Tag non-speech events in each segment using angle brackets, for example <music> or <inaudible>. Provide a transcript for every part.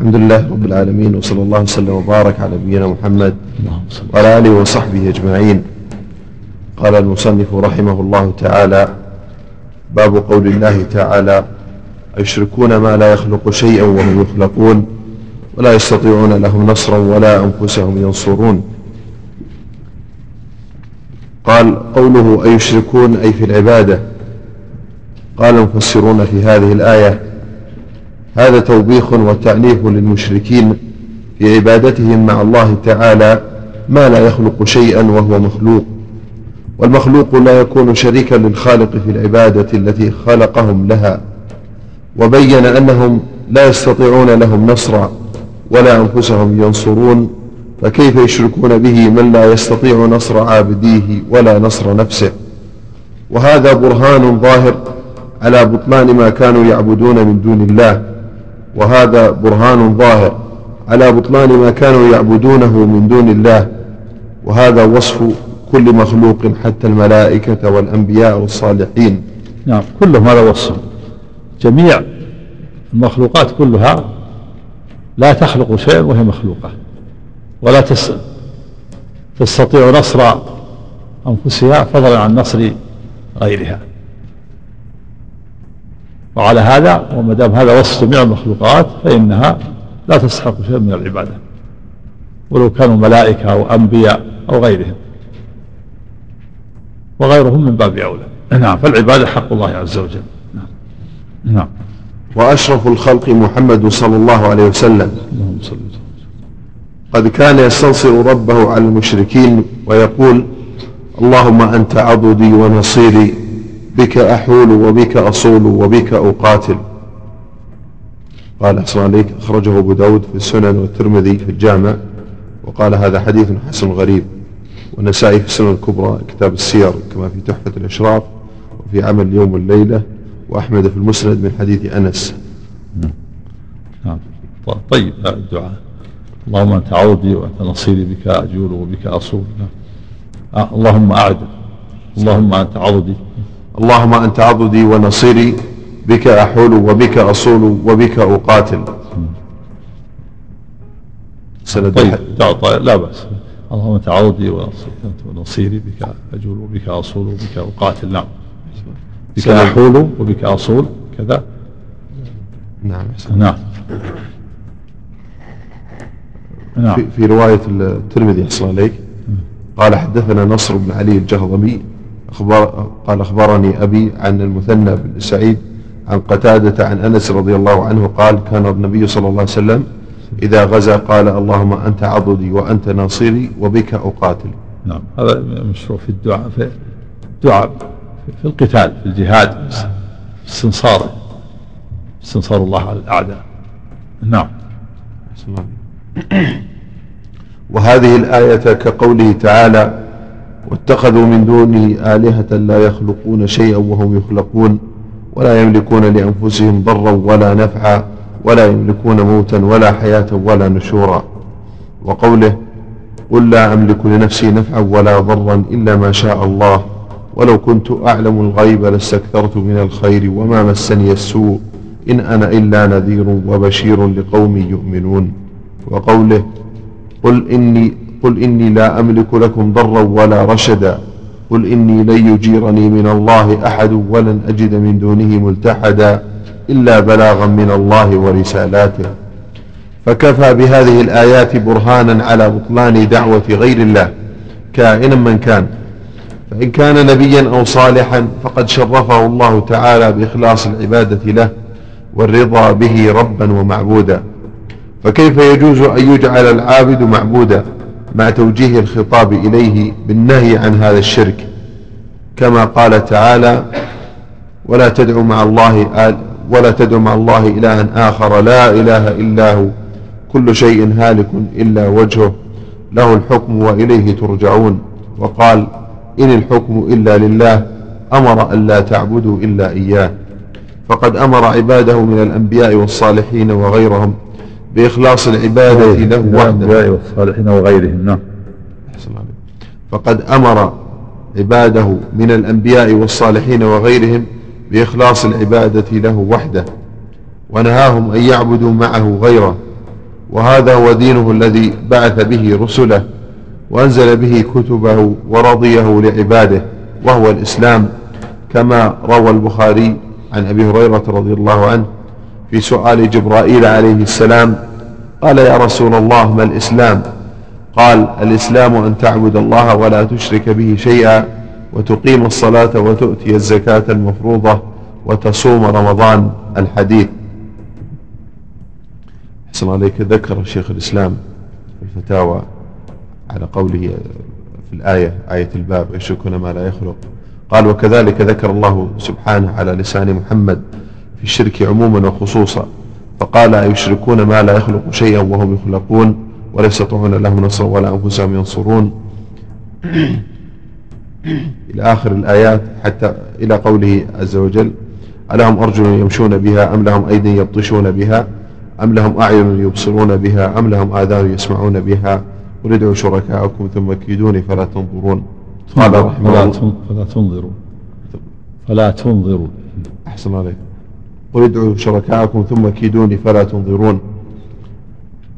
الحمد لله رب العالمين وصلى الله وسلم وبارك على نبينا محمد وعلى آله وصحبه أجمعين. قال المصنف رحمه الله تعالى باب قول الله تعالى يشركون ما لا يخلق شيئا وهم يخلقون ولا يستطيعون لهم نصرا ولا أنفسهم ينصرون. قال قوله أيشركون أي في العبادة. قال المفسرون في هذه الآية هذا توبيخ وتعنيف للمشركين في عبادتهم مع الله تعالى ما لا يخلق شيئا وهو مخلوق. والمخلوق لا يكون شريكا للخالق في العبادة التي خلقهم لها. وبين أنهم لا يستطيعون لهم نصرا ولا أنفسهم ينصرون. فكيف يشركون به من لا يستطيع نصر عابديه ولا نصر نفسه؟ وهذا برهان ظاهر على بطلان ما كانوا يعبدون من دون الله. وهذا برهان ظاهر على بطلان ما كانوا يعبدونه من دون الله وهذا وصف كل مخلوق حتى الملائكة والأنبياء والصالحين. نعم كلهم هذا وصف. جميع المخلوقات كلها لا تخلق شيئا وهي مخلوقة ولا تستطيع نصر أنفسها فضلا عن نصر غيرها. وعلى هذا وما دام هذا وصف جميع المخلوقات فإنها لا تستحق شيئا من العبادة. ولو كانوا ملائكة أو أنبياء أو غيرهم. وغيرهم من باب أولى. نعم. فالعبادة حق الله عز وجل. نعم. نعم. وأشرف الخلق محمد صلى الله عليه وسلم. اللهم صل قد كان يستنصر ربه على المشركين ويقول اللهم أنت عضدي ونصيري. بك أحول وبك أصول وبك أقاتل. قال أحسن عليك. أخرجه أبو داود في السنن والترمذي في الجامع. وقال هذا حديث حسن غريب. والنسائي في السنن الكبرى كتاب السير كما في تحفة الإشراف وفي عمل اليوم والليلة وأحمد في المسند من حديث أنس. نعم طيب الدعاء. اللهم أنت عودي وأنت نصيري بك أجول وبك أصول اللهم أعد اللهم أنت عضدي اللهم أنت عضدي ونصيري بك أحول وبك أصول وبك أقاتل. سند طيب, طيب لا بأس. اللهم أنت عضدي ونصيري بك أجول وبك أصول وبك أقاتل. نعم. بك أحول وبك أصول. كذا. نعم. نعم. نعم. في, في رواية الترمذي أحسن عليك قال حدثنا نصر بن علي الجهضمي أخبر قال أخبرني أبي عن المثنى بن سعيد عن قتادة عن أنس رضي الله عنه قال كان النبي صلى الله عليه وسلم إذا غزا قال اللهم أنت عضدي وأنت ناصري وبك أقاتل. نعم هذا مشروع في الدعاء في الدعاء في القتال في الجهاد استنصار استنصار الله على الأعداء. نعم. وهذه الآية كقوله تعالى واتخذوا من دونه آلهة لا يخلقون شيئا وهم يخلقون ولا يملكون لأنفسهم ضرا ولا نفعا ولا يملكون موتا ولا حياة ولا نشورا. وقوله قل لا أملك لنفسي نفعا ولا ضرا إلا ما شاء الله ولو كنت أعلم الغيب لاستكثرت من الخير وما مسني السوء إن أنا إلا نذير وبشير لقوم يؤمنون. وقوله قل إني قل إني لا أملك لكم ضرا ولا رشدا. قل إني لن يجيرني من الله أحد ولن أجد من دونه ملتحدا إلا بلاغا من الله ورسالاته. فكفى بهذه الآيات برهانا على بطلان دعوة غير الله. كائنا من كان. فإن كان نبيا أو صالحا فقد شرفه الله تعالى بإخلاص العبادة له والرضا به ربا ومعبودا. فكيف يجوز أن يجعل العابد معبودا؟ مع توجيه الخطاب إليه بالنهي عن هذا الشرك. كما قال تعالى ولا تدعو مع الله ولا تدعو مع الله إلها آخر لا إله إلا هو كل شيء هالك إلا وجهه له الحكم وإليه ترجعون. وقال إن الحكم إلا لله أمر أن لا تعبدوا إلا إياه. فقد أمر عباده من الأنبياء والصالحين وغيرهم بإخلاص العبادة له وحده والصالحين وغيرهم. نعم. فقد أمر عباده من الأنبياء والصالحين وغيرهم بإخلاص العبادة له وحده ونهاهم أن يعبدوا معه غيره. وهذا هو دينه الذي بعث به رسله وأنزل به كتبه ورضيه لعباده وهو الإسلام كما روى البخاري عن أبي هريرة رضي الله عنه في سؤال جبرائيل عليه السلام قال يا رسول الله ما الإسلام؟ قال الإسلام أن تعبد الله ولا تشرك به شيئا وتقيم الصلاة وتؤتي الزكاة المفروضة وتصوم رمضان الحديث. أحسن عليك ذكر شيخ الإسلام الفتاوى على قوله في الآية آية الباب يشركون ما لا يخلق. قال وكذلك ذكر الله سبحانه على لسان محمد في الشرك عموما وخصوصا. فقال يشركون ما لا يخلق شيئا وهم يخلقون؟ ولا يستطيعون لهم نصرا ولا أنفسهم ينصرون. إلى آخر الآيات حتى إلى قوله عز وجل ألهم أرجل يمشون بها أم لهم أيدي يبطشون بها؟ أم لهم أعين يبصرون بها؟ أم لهم آذان يسمعون بها؟ قل ادعوا شركاءكم ثم كيدوني فلا تنظرون. قال رحمه الله فلا تنظروا. فلا تنظروا. أحسن عليك قل ادعوا شركاءكم ثم كيدوني فلا تنظرون.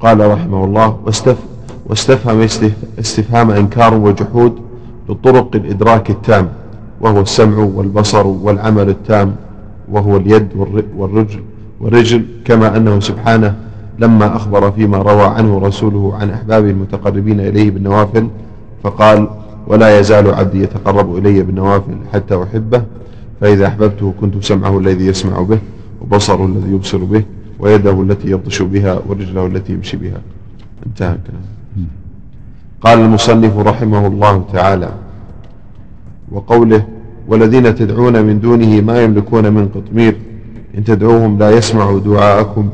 قال رحمه الله واستف واستفهم استفهام إنكار وجحود لطرق الإدراك التام وهو السمع والبصر والعمل التام وهو اليد والرجل والرجل كما أنه سبحانه لما أخبر فيما روى عنه رسوله عن أحبابه المتقربين إليه بالنوافل فقال ولا يزال عبدي يتقرب إلي بالنوافل حتى أحبه فإذا أحببته كنت سمعه الذي يسمع به. وبصره الذي يبصر به ويده التي يبطش بها ورجله التي يمشي بها. انتهى الكلام. قال المصنف رحمه الله تعالى وقوله والذين تدعون من دونه ما يملكون من قطمير إن تدعوهم لا يسمعوا دعاءكم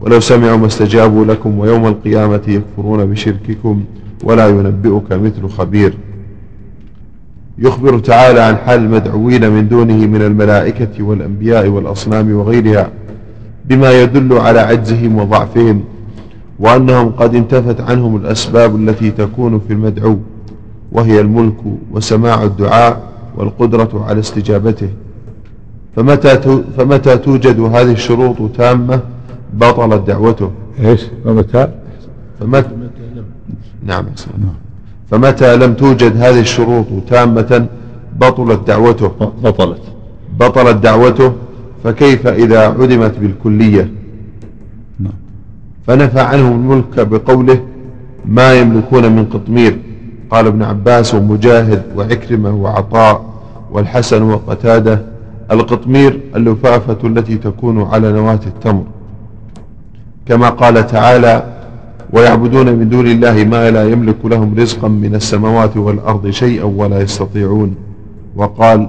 ولو سمعوا ما استجابوا لكم ويوم القيامة يكفرون بشرككم ولا ينبئك مثل خبير. يخبر تعالى عن حال المدعوين من دونه من الملائكة والأنبياء والأصنام وغيرها بما يدل على عجزهم وضعفهم وأنهم قد انتفت عنهم الأسباب التي تكون في المدعو وهي الملك وسماع الدعاء والقدرة على استجابته. فمتى فمتى توجد هذه الشروط تامة بطلت دعوته؟ إيش؟ فمتى؟ فمتى نعم فمتى لم توجد هذه الشروط تامة بطلت دعوته؟ بطلت. بطلت دعوته فكيف إذا عدمت بالكلية؟ نعم. فنفى عنهم الملك بقوله ما يملكون من قطمير قال ابن عباس ومجاهد وعكرمة وعطاء والحسن وقتادة القطمير اللفافة التي تكون على نواة التمر كما قال تعالى ويعبدون من دون الله ما لا يملك لهم رزقا من السماوات والأرض شيئا ولا يستطيعون. وقال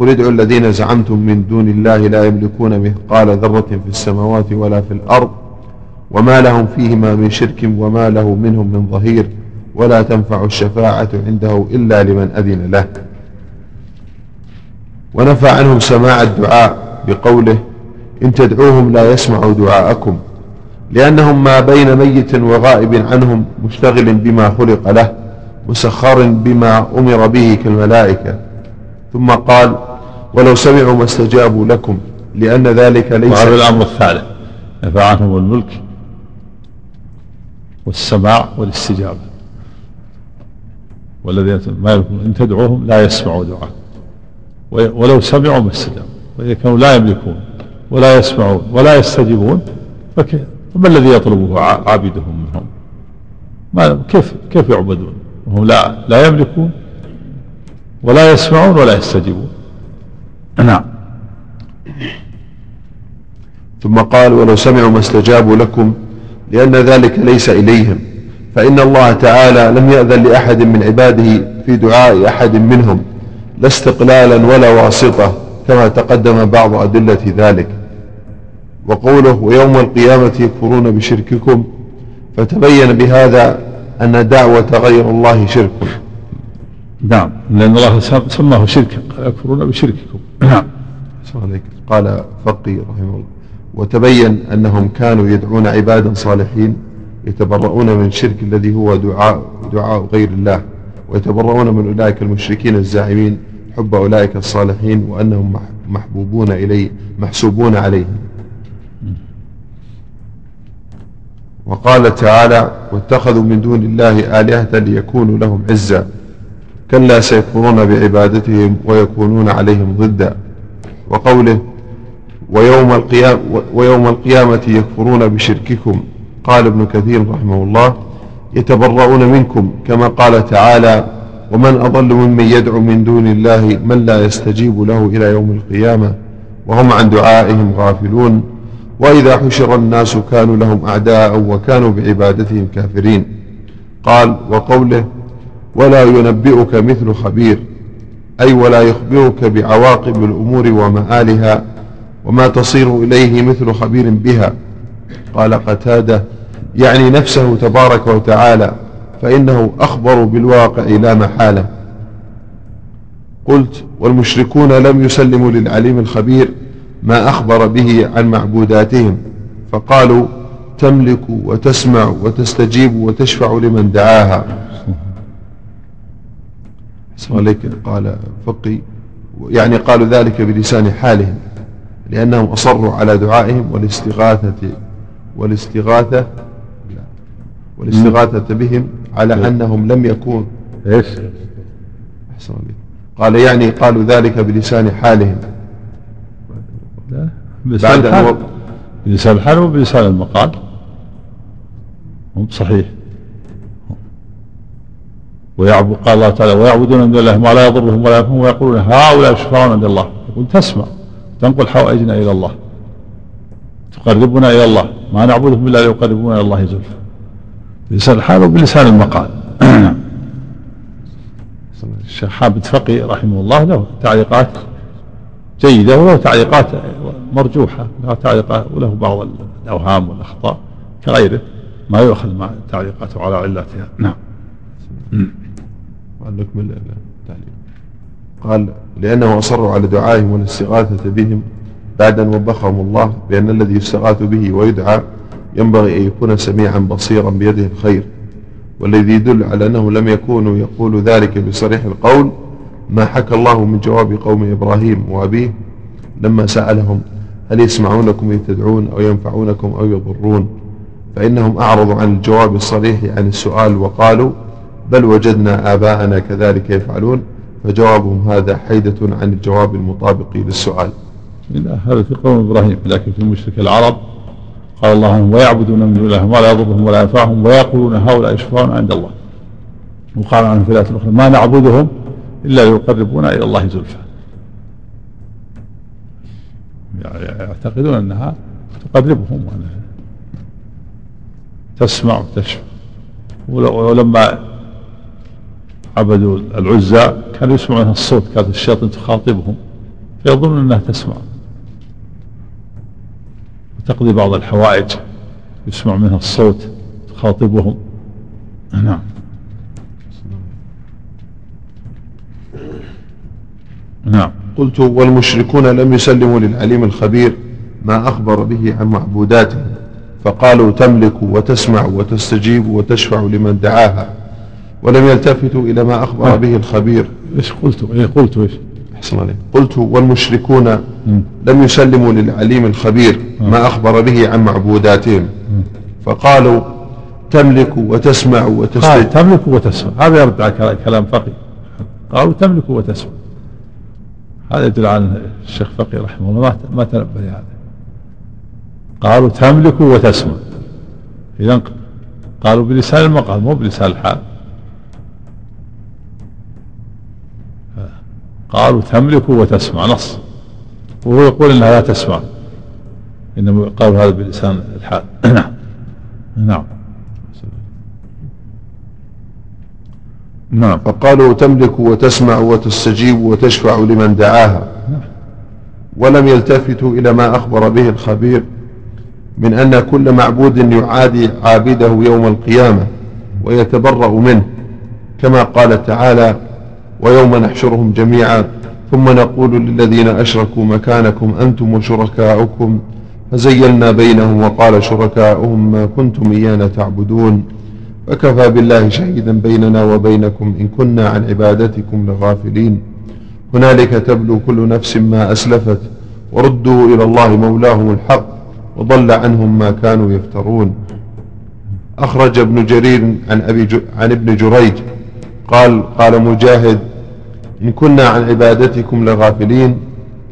قل ادعوا الذين زعمتم من دون الله لا يملكون مثقال ذرة في السماوات ولا في الأرض وما لهم فيهما من شرك وما له منهم من ظهير ولا تنفع الشفاعة عنده إلا لمن أذن له. ونفى عنهم سماع الدعاء بقوله إن تدعوهم لا يسمعوا دعاءكم. لأنهم ما بين ميت وغائب عنهم مشتغل بما خلق له مسخر بما أمر به كالملائكة. ثم قال ولو سمعوا ما استجابوا لكم لأن ذلك ليس وهذا الأمر الثالث نفى عنهم الملك والسماع والاستجابة. والذين ما إن تدعوهم لا يسمعوا دعاء ولو سمعوا ما استجابوا وإذا كانوا لا يملكون ولا يسمعون ولا يستجيبون فكيف؟ فما الذي يطلبه عابدهم منهم؟ ما كيف كيف يعبدون؟ وهم لا لا يملكون ولا يسمعون ولا يستجيبون. نعم. ثم قال ولو سمعوا ما استجابوا لكم لأن ذلك ليس إليهم. فإن الله تعالى لم يأذن لأحد من عباده في دعاء أحد منهم لا استقلالا ولا واسطة كما تقدم بعض أدلة ذلك. وقوله ويوم القيامة يكفرون بشرككم فتبين بهذا أن دعوة غير الله شرك. نعم لأن الله سماه شركا يكفرون بشرككم. نعم. قال فقي رحمه الله. وتبين أنهم كانوا يدعون عبادا صالحين يتبرؤون من الشرك الذي هو دعاء دعاء غير الله ويتبرؤون من أولئك المشركين الزاعمين حب أولئك الصالحين وأنهم محبوبون إليه محسوبون عليهم وقال تعالى واتخذوا من دون الله آلهة ليكونوا لهم عزا كلا سيكفرون بعبادتهم ويكونون عليهم ضدا. وقوله ويوم القيامة, ويوم القيامة يكفرون بشرككم. قال ابن كثير رحمه الله يتبرؤون منكم كما قال تعالى ومن أضل ممن يدعو من دون الله من لا يستجيب له إلى يوم القيامة. وهم عن دعائهم غافلون. وإذا حشر الناس كانوا لهم أعداء وكانوا بعبادتهم كافرين. قال وقوله ولا ينبئك مثل خبير أي ولا يخبرك بعواقب الأمور ومآلها وما تصير إليه مثل خبير بها. قال قتادة يعني نفسه تبارك وتعالى فإنه أخبر بالواقع لا محالة. قلت والمشركون لم يسلموا للعليم الخبير ما أخبر به عن معبوداتهم فقالوا تملك وتسمع وتستجيب وتشفع لمن دعاها. عليك قال فقي يعني قالوا ذلك بلسان حالهم لأنهم أصروا على دعائهم والاستغاثة والاستغاثة والاستغاثة بهم على أنهم لم يكون إيش؟ أحسن قال يعني قالوا ذلك بلسان حالهم. لا. بلسان الحال بلسان الحال وبلسان المقال. هم صحيح ويعبد قال الله تعالى ويعبدون من الله ما لا يضرهم ولا ينفعهم ويقولون هؤلاء يشفعون عند الله. يقول تسمع. تنقل حوائجنا إلى الله. تقربنا إلى الله. ما نعبدهم إلا ليقربونا إلى الله زلفى. بلسان الحال وبلسان المقال. <clears throat> الشيخ حامد فقي رحمه الله له تعليقات. جيدة وله تعليقات مرجوحة له تعليقات وله بعض الأوهام والأخطاء كغيره ما يؤخذ مع تعليقاته على علتها. نعم. نكمل التعليق. قال لأنه أصروا على دعائهم والاستغاثة بهم بعد أن وبخهم الله بأن الذي يستغاث به ويدعى ينبغي أن يكون سميعا بصيرا بيده الخير والذي يدل على أنه لم يكونوا يقول ذلك بصريح القول ما حكى الله من جواب قوم إبراهيم وأبيه لما سألهم هل يسمعونكم إذ أو ينفعونكم أو يضرون فإنهم أعرضوا عن الجواب الصريح عن السؤال وقالوا بل وجدنا آباءنا كذلك يفعلون فجوابهم هذا حيدة عن الجواب المطابق للسؤال. لا هذا في قوم إبراهيم لكن في مشرك العرب قال الله ويعبدون من دون الله ما لا يضرهم ولا ينفعهم ويقولون هؤلاء يشفعون عند الله. وقال عنهم في الآية الأخرى ما نعبدهم إلا ليقربونا إلى الله زلفى. يعني يعتقدون أنها تقربهم وأنها تسمع وتشفع ولما عبدوا العزى كانوا يسمعون الصوت كانت الشياطين تخاطبهم فيظنون أنها تسمع. وتقضي بعض الحوائج يسمع منها الصوت تخاطبهم. نعم. نعم. قلت والمشركون لم يسلموا للعليم الخبير ما أخبر به عن معبوداتهم فقالوا تملك وتسمع وتستجيب وتشفع لمن دعاها ولم يلتفتوا إلى ما أخبر نعم. به الخبير. إيش قلت؟ إيه قلت إيش؟ أحسن عليك. قلت والمشركون لم يسلموا للعليم الخبير ما أخبر به عن معبوداتهم. فقالوا تملك وتسمع وتستجيب تملك وتسمع. هذا يرد على كلام فقي قالوا تملك وتسمع. هذا يدل على الشيخ فقي رحمه الله. ما تنبه لهذا. قالوا تملك وتسمع إذا قالوا بلسان المقال مو بلسان الحال. قالوا تملك وتسمع نص. وهو يقول إنها لا تسمع. إنما قالوا هذا بلسان الحال. <clears throat> نعم نعم. نعم. فقالوا تملك وتسمع وتستجيب وتشفع لمن دعاها. ولم يلتفتوا إلى ما أخبر به الخبير من أن كل معبود يعادي عابده يوم القيامة ويتبرأ منه كما قال تعالى ويوم نحشرهم جميعا ثم نقول للذين أشركوا مكانكم أنتم وشركاؤكم. فزيلنا بينهم وقال شركاؤهم ما كنتم إيانا تعبدون. فكفى بالله شهيدا بيننا وبينكم إن كنا عن عبادتكم لغافلين. هنالك تبلو كل نفس ما أسلفت وردوا إلى الله مولاهم الحق وضل عنهم ما كانوا يفترون. أخرج ابن جرير عن, أبي ج... عن ابن جريج قال قال مجاهد إن كنا عن عبادتكم لغافلين.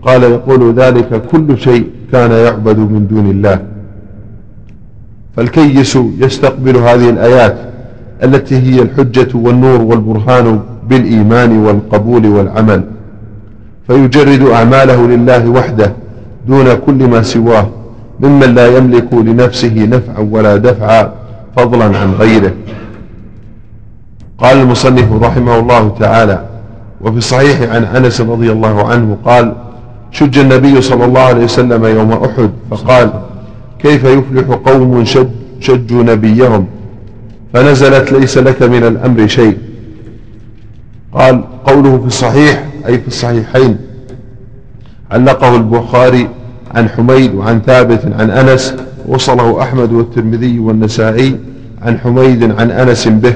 قال يقول ذلك كل شيء كان يعبد من دون الله. فالكيس يستقبل هذه الآيات التي هي الحجة والنور والبرهان بالإيمان والقبول والعمل فيجرد أعماله لله وحده دون كل ما سواه ممن لا يملك لنفسه نفعا ولا دفعا فضلا عن غيره. قال المصنف رحمه الله تعالى وفي الصحيح عن أنس رضي الله عنه قال شج النبي صلى الله عليه وسلم يوم أحد فقال كيف يفلح قوم شج شجوا نبيهم؟ فنزلت ليس لك من الأمر شيء. قال قوله في الصحيح أي في الصحيحين علقه البخاري عن حميد وعن ثابت عن أنس وصله أحمد والترمذي والنسائي عن حميد عن أنس به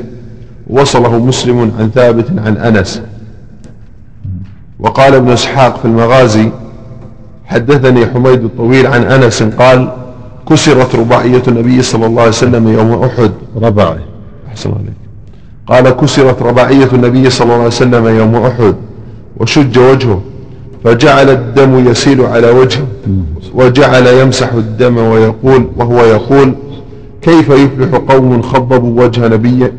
وصله مسلم عن ثابت عن أنس. وقال ابن إسحاق في المغازي حدثني حميد الطويل عن أنس قال كسرت رباعية النبي صلى الله عليه وسلم يوم أحد. رباعي. أحسن عليك. قال كسرت رباعية النبي صلى الله عليه وسلم يوم أحد. وشج وجهه فجعل الدم يسيل على وجهه وجعل يمسح الدم ويقول وهو يقول كيف يفلح قوم خضبوا وجه نبي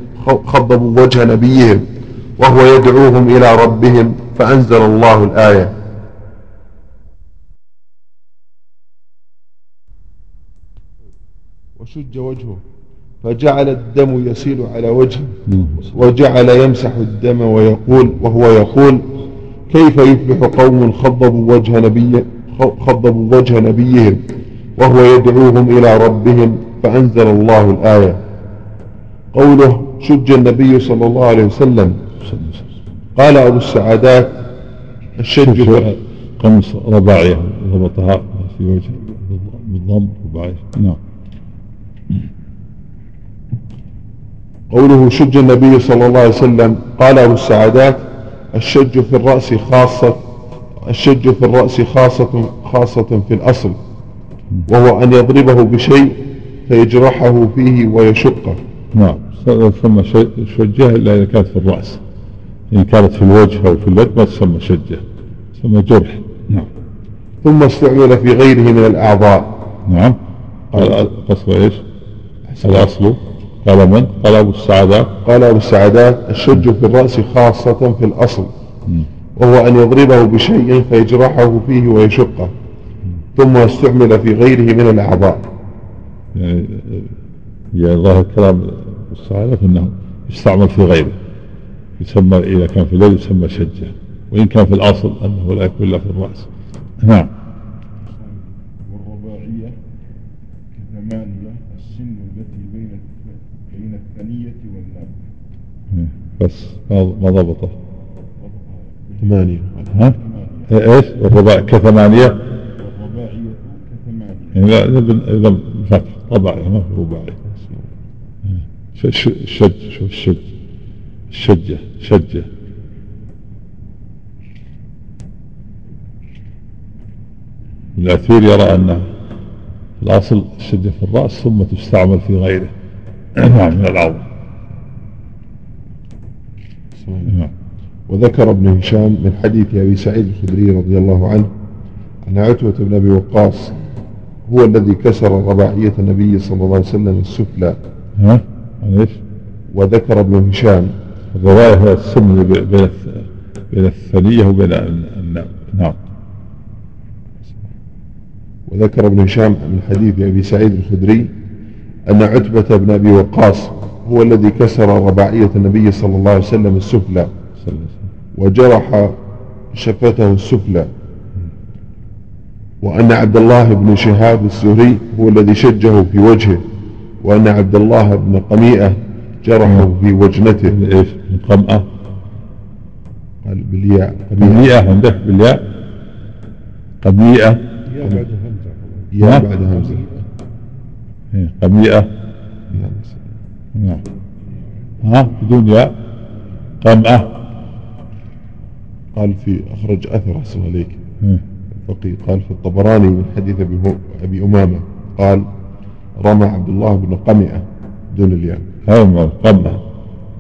خضبوا وجه نبيهم وهو يدعوهم إلى ربهم فأنزل الله الآية. وشج وجهه فجعل الدم يسيل على وجهه وجعل يمسح الدم ويقول وهو يقول كيف يفلح قوم خضبوا وجه نبي خضبوا وجه نبيهم وهو يدعوهم إلى ربهم فأنزل الله الآية. قوله شج النبي صلى الله عليه وسلم. قال أبو السعادات الشج قمص رباعية ضبطها في وجه بالضم رباعية. نعم. قوله شج النبي صلى الله عليه وسلم قال أبو السعادات الشج في الرأس خاصة الشج في الرأس خاصة خاصة في الأصل وهو أن يضربه بشيء فيجرحه فيه ويشقه. نعم. ثم شجة إلا إذا كانت في الرأس. إن كانت في الوجه أو في اليد ما تسمى شجة تسمى جرح. نعم. ثم استعمل في غيره من الأعضاء. نعم. قال قصر إيش؟ الأصل قال من؟ قال أبو السعادات قال أبو السعادات الشج في الرأس خاصة في الأصل. وهو أن يضربه بشيء فيجرحه فيه ويشقه ثم استعمل في غيره من الأعضاء. يعني يعني ظاهر كلام السعادة أنه يستعمل في غيره. يسمى إذا كان في اليد يسمى شجة وإن كان في الأصل أنه لا يكون إلا في الرأس. نعم والرباعية كثمانية السن التي بين بين الثنية واللام إيه، بس ما ضبطه. ثمانية. ها؟ إيش؟ الرباع كثمانية؟ يعني لا إذا فتح رباعية ما في رباعية الشج شوف الشج الشجة شجة الأثير يرى أن الأصل الشجة في الرأس ثم تستعمل في غيره. <clears throat> نعم من العظم وذكر ابن هشام من حديث أبي سعيد الخدري رضي الله عنه أن عتبة بن أبي وقاص هو الذي كسر رباعية النبي صلى الله عليه وسلم السفلى ها؟ إيش؟ وذكر ابن هشام الرواية هو السم بين بين الثنية وبين النعم نعم وذكر ابن هشام من حديث أبي سعيد الخدري أن عتبة بن أبي وقاص هو الذي كسر رباعية النبي صلى الله عليه وسلم السفلى. وجرح شفتة السفلى. وأن عبد الله بن شهاب الزهري هو الذي شجه في وجهه. وأن عبد الله بن قميئة جرحه في وجنته. إيش؟ قمأة قال بالياء. قميئة عندك بالياء؟ قميئة. يا بعد همزة. إيه، قميئة. نعم. ها بدون ياء قمأة قال في أخرج أثر أحسن عليك. الفقيه قال في الطبراني من حديث أبي, أبي أمامة قال رمى عبد الله بن قمئة دون الياء. هذا قمة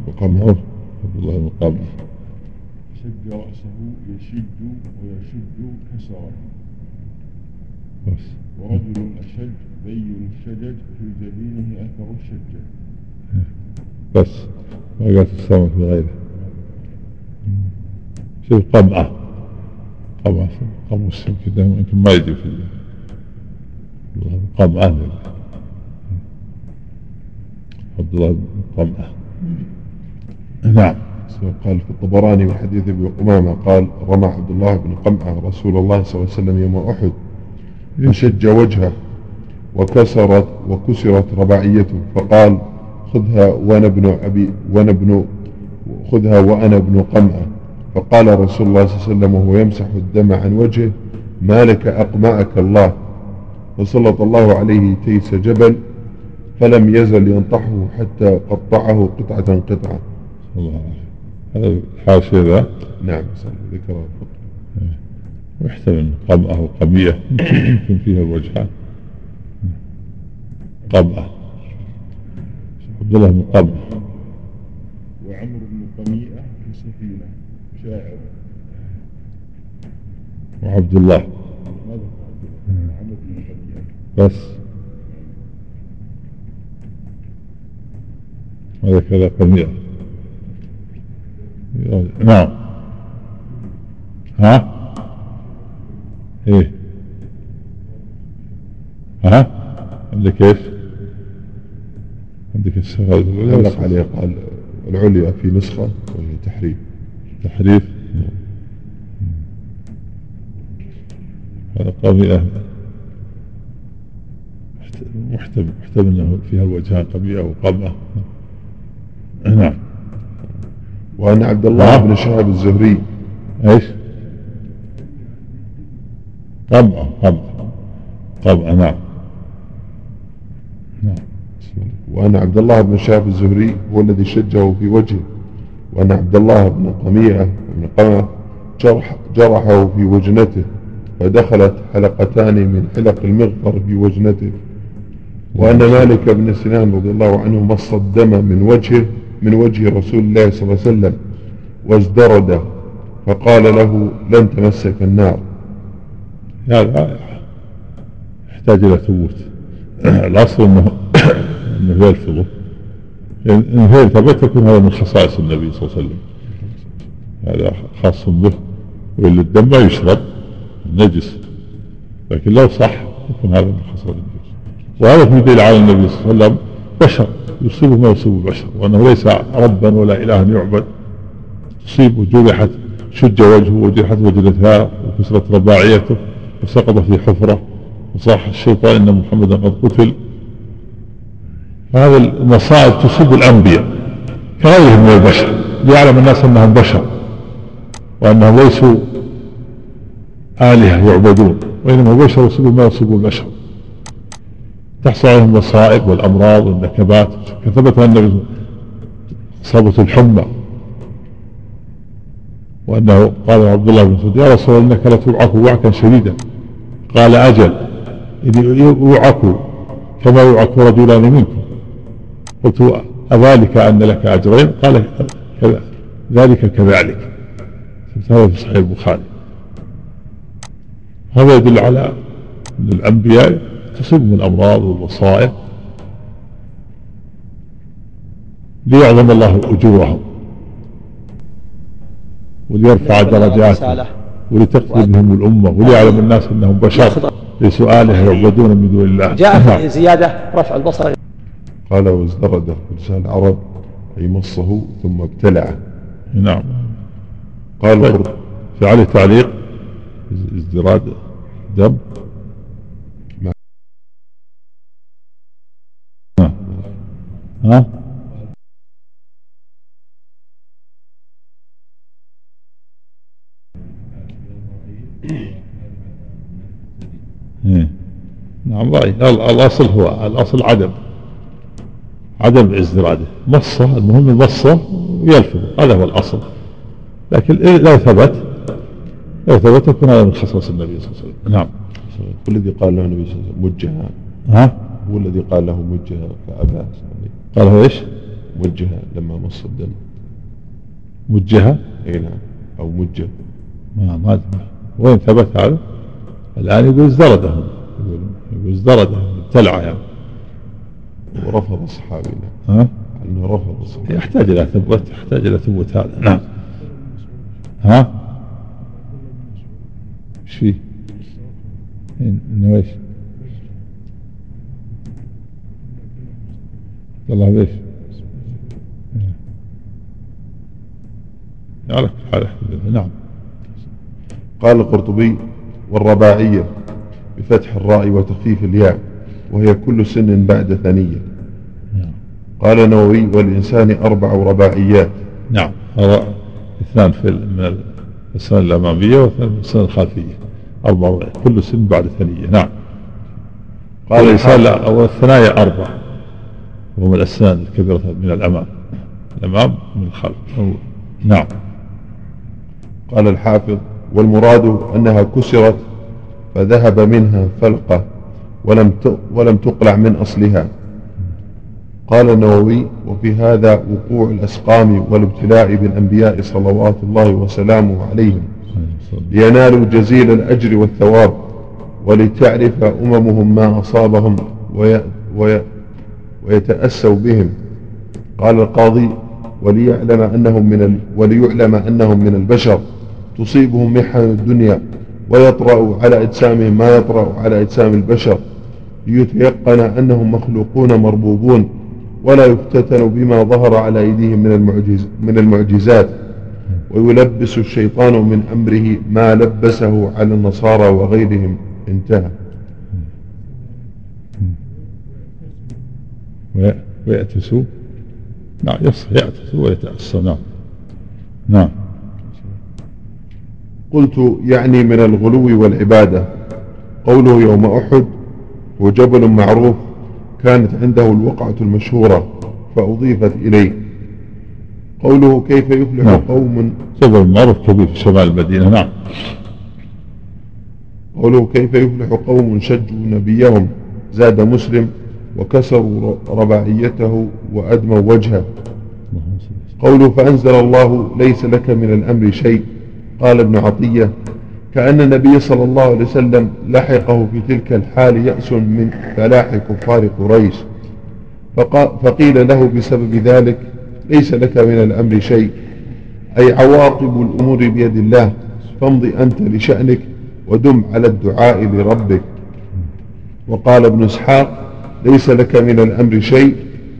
وقمة عبد الله بن قمة شد رأسه يشد ويشد كسرا بس. ورجل أشج بين الشجج في جبينه أثر الشجة بس ما قالت السماء في غيره شوف قمعة قمعة قمص كده يمكن ما يجي في قمعة عبد الله بن قمعة نعم. قال في الطبراني من حديث ابي قمامة قال رمى عبد الله بن قمعة رسول الله صلى الله عليه وسلم يوم أحد. فشج وجهه وكسرت وكسرت رباعيته. فقال خذها وأنا ابن أبي وأنا ابن خذها وأنا ابن قمعه فقال رسول الله صلى الله عليه وسلم وهو يمسح الدم عن وجهه ما لك أقمعك الله؟ فسلط الله عليه تيس جبل فلم يزل ينطحه حتى قطعه قطعة قطعة. الله هذا الحاشية ذا؟ نعم ذكر ويحتمل قمأة وقمية يمكن فيها الوجهان قمأة عبد الله بن قمأة وعمر بن قميئة في سفينة شاعر وعبد الله بس. هذا كذا قمية نعم. ها؟ إيه. ها؟ عندك إيش؟ عندك السغال علق عليه قال العليا في نسخة وهي تحريف. تحريف. هذا قضية محتمل محتمل أنه فيها الوجهان قبيئة وقمة نعم. وأن عبد الله نعم. بن شهاب الزهري. إيش؟ قمع قمع نعم نعم. وأن عبد الله بن شهاب الزهري هو الذي شجه في وجهه وأن عبد الله بن قميئة بن قمة جرح جرحه في وجنته فدخلت حلقتان من حلق المغفر في وجنته. وأن مالك بن سنان رضي الله عنه مص الدم من وجهه من وجه رسول الله صلى الله عليه وسلم وازدرد فقال له لن تمسك النار. هذا يحتاج إلى ثبوت. الأصل أنه أنه يلفظه. إن هي ثبت يكون هذا من خصائص النبي صلى الله عليه وسلم. هذا خاص به. وإلا الدم ما يشرب نجس. لكن لو صح يكون هذا من خصائص النبي. وهذا في دليل على النبي صلى الله عليه وسلم بشر. يصيبه ما يصيب البشر وأنه ليس ربا ولا إله يعبد. تصيبه جرحت شج وجهه وجرحت وجنتها وكسرت رباعيته وسقط في حفرة. وصاح الشيطان أن محمدا قد قتل. هذه المصائب تصيب الأنبياء كغيرهم من البشر ليعلم الناس أنهم بشر وأنهم ليسوا آلهة يعبدون وإنما بشر يصيبوا ما يصيب البشر. تحصل عليهم المصائب والأمراض والنكبات. كثبت النبي إصابة الحمى. وأنه قال عبد الله بن مسعود يا رسول الله إنك لتوعك وعكا شديدا. قال أجل. يوعك كما يوعك رجلان منكم. قلت أذلك أن لك أجرين؟ قال كذا ذلك كذلك. هذا في صحيح البخاري. هذا يدل على أن الأنبياء تصيبهم الأمراض والمصائب ليعظم الله أجورهم وليرفع درجاتهم. ولتقضي بهم الأمة وليعلم الناس أنهم بشر ليسوا آلهة يعبدون من دون الله. جاء نعم. في زيادة رفع البصر. قال وازدرد لسان العرب أي مصه ثم ابتلعه نعم. قال طيب. في عليه تعليق ازدراد دم. ما- ها ها؟ نعم ضعيف ال- الأصل هو الأصل عدم. عدم ازدراده مصة المهم المصة يلفظ. هذا هو الأصل. لكن إيه لو ثبت لو ثبت يكون هذا من خصائص النبي صلى الله عليه وسلم. نعم. والذي قال له النبي صلى الله عليه وسلم مجها ها؟ هو الذي قال له كعباس يعني قال هو إيش؟ موجهة لما مص الدم. موجهة اي نعم. أو مجة ما ما أدري. وين ثبت هذا؟ الآن يقول ازدرده يقول يقول ازدرده ابتلعه يعني ورفض الصحابي له ها؟ انه رفض الصحابي يحتاج إلى ثبوت يحتاج إلى ثبوت هذا نعم ها؟ إيش فيه؟ إنه إيش؟ الله بإيش؟ على كل حال نعم قال القرطبي والرباعية بفتح الراء وتخفيف الياء وهي كل سن بعد ثنية. نعم. قال النووي والإنسان أربع رباعيات. نعم. اثنان في من السنة الأمامية واثنان من السنة الخلفية. أربع ربع. كل سن بعد ثنية. نعم. قال الإنسان أو الثنايا أربع. وهم الأسنان الكبيرة من الأمام. الأمام من الخلف. أو- نعم. قال الحافظ والمراد أنها كسرت فذهب منها فلقة ولم ولم تقلع من أصلها. قال النووي وفي هذا وقوع الأسقام والابتلاء بالأنبياء صلوات الله وسلامه عليهم. لينالوا جزيل الأجر والثواب ولتعرف أممهم ما أصابهم وي وي ويتأسوا بهم. قال القاضي وليعلم أنهم من وليعلم أنهم من البشر. تصيبهم محن الدنيا ويطرأ على أجسامهم ما يطرأ على أجسام البشر. ليتيقن أنهم مخلوقون مربوبون ولا يفتتن بما ظهر على أيديهم من المعجز من المعجزات. ويلبس الشيطان من أمره ما لبسه على النصارى وغيرهم. انتهى. وي- ويأتسوا؟ نعم يصح يأتسوا ويتأسوا. نعم. نعم. قلت يعني من الغلو والعبادة. قوله يوم أحد هو جبل معروف كانت عنده الوقعة المشهورة فأضيفت إليه. قوله كيف يفلح نعم. قوم؟ جبل معروف كبير في شمال المدينة نعم. قوله كيف يفلح قوم شجوا نبيهم زاد مسلم وكسروا رباعيته وأدموا وجهه. قوله فأنزل الله ليس لك من الأمر شيء. قال ابن عطية كأن النبي صلى الله عليه وسلم لحقه في تلك الحال يأس من فلاح كفار قريش فقيل له بسبب ذلك ليس لك من الأمر شيء أي عواقب الأمور بيد الله فامض أنت لشأنك ودم على الدعاء لربك. وقال ابن إسحاق ليس لك من الأمر شيء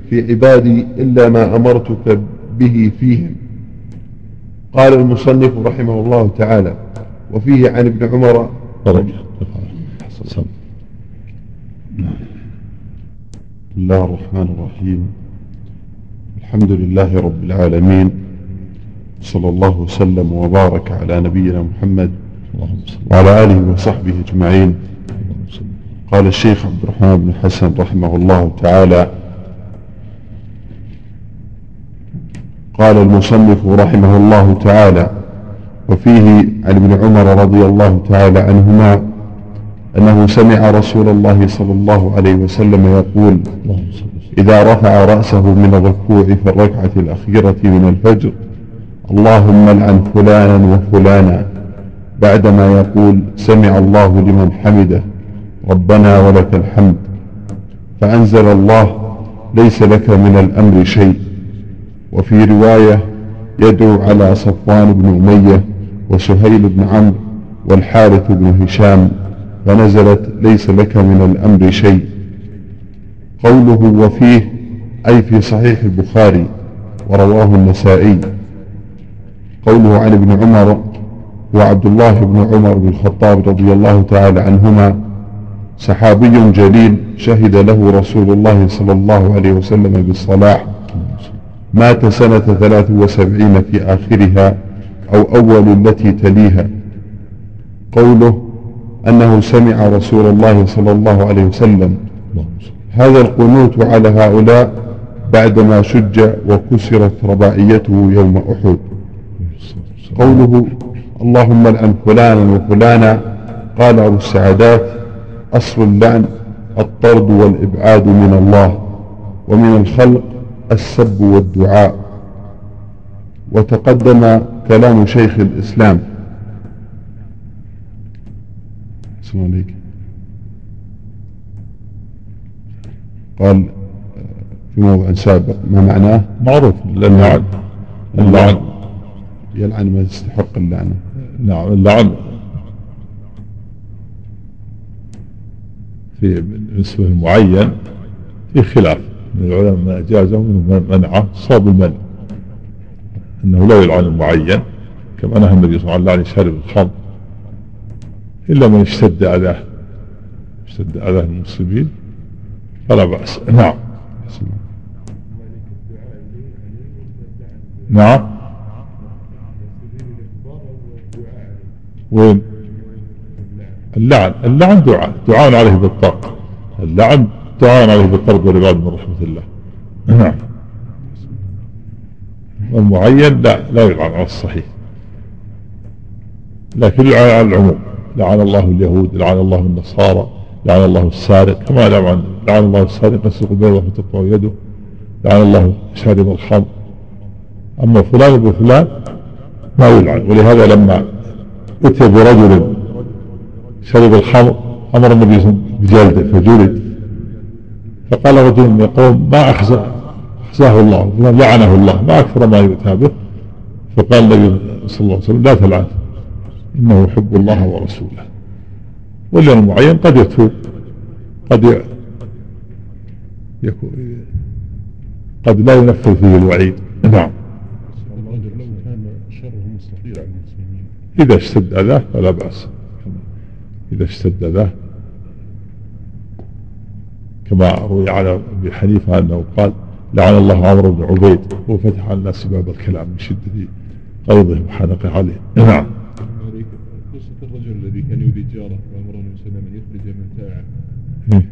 في عبادي إلا ما أمرتك به فيهم. قال المصنف رحمه الله تعالى وفيه عن ابن عمر درجة سم. بسم الله الرحمن الرحيم الحمد لله رب العالمين صلى الله وسلم وبارك على نبينا محمد وعلى آله وصحبه أجمعين قال الشيخ عبد الرحمن بن حسن رحمه الله تعالى قال المصنف رحمه الله تعالى وفيه عن ابن عمر رضي الله تعالى عنهما أنه سمع رسول الله صلى الله عليه وسلم يقول. إذا رفع رأسه من الركوع في الركعة الأخيرة من الفجر اللهم لعن فلانا وفلانا بعدما يقول سمع الله لمن حمده ربنا ولك الحمد فأنزل الله ليس لك من الأمر شيء وفي رواية يدعو على صفوان بن أمية وسهيل بن عمرو والحارث بن هشام فنزلت ليس لك من الأمر شيء قوله وفيه أي في صحيح البخاري ورواه النسائي. قوله عن ابن عمر وعبد الله بن عمر بن الخطاب رضي الله تعالى عنهما صحابي جليل شهد له رسول الله صلى الله عليه وسلم بالصلاح مات سنة ثلاث وسبعين في آخرها أو أول التي تليها. قوله أنه سمع رسول الله صلى الله عليه وسلم. هذا القنوت على هؤلاء بعدما شج وكسرت رباعيته يوم أحد. قوله اللهم لعن فلانا وفلانا قال أبو السعدات أصل اللعن الطرد والإبعاد من الله ومن الخلق السب والدعاء وتقدم كلام شيخ الإسلام. اسمع عليك قال في موضع سابق ما معناه؟ معروف. اللعن اللعن يلعن ما يستحق اللعنة نعم. اللعن في بالنسبة للمعين في خلاف. من العلماء من أجازه ومن منعه صاب المنع أنه لا يلعن المعين كما نهى النبي صلى الله عليه وسلم عن شارب الخمر. إلا من اشتد أذاه اشتد أذاه المسلمين فلا بأس. نعم. نعم. وين؟ اللعن. اللعن دعاء. دعاء عليه بالطرد اللعن دعاء عليه بالطرد والعباد من رحمة الله. نعم. والمعين لا لا يلعن على الصحيح. لكن يلعن على العموم. لعن الله اليهود لعن الله النصارى لعن الله السارق. كما لعن لعن الله السارق يسرق بيضه فتقطع يده. لعن الله شارب الخمر. أما فلان ابن فلان ما يلعن. ولهذا لما أتي برجل شرب الخمر أمر النبي صلى الله عليه وسلم بجلده فجلد. فقال رجل من القوم ما أخزى أخزاه الله لعنه الله ما أكثر ما يؤتى به فقال النبي صلى الله عليه وسلم لا تلعن إنه يحب الله ورسوله. واليوم المعين قد يتوب قد يكون قد لا ينفذ فيه الوعيد. نعم. إذا اشتد أذاه فلا بأس. إذا اشتد أذاه كما روي على أبي حنيفة أنه قال لعن الله عمرو بن عبيد وفتح على الناس باب الكلام من شدة غيظه وحنقه عليه. نعم. قصة الرجل الذي كان يريد جاره فأمر النبي صلى الله عليه وسلم أن يخرج متاعه إيه.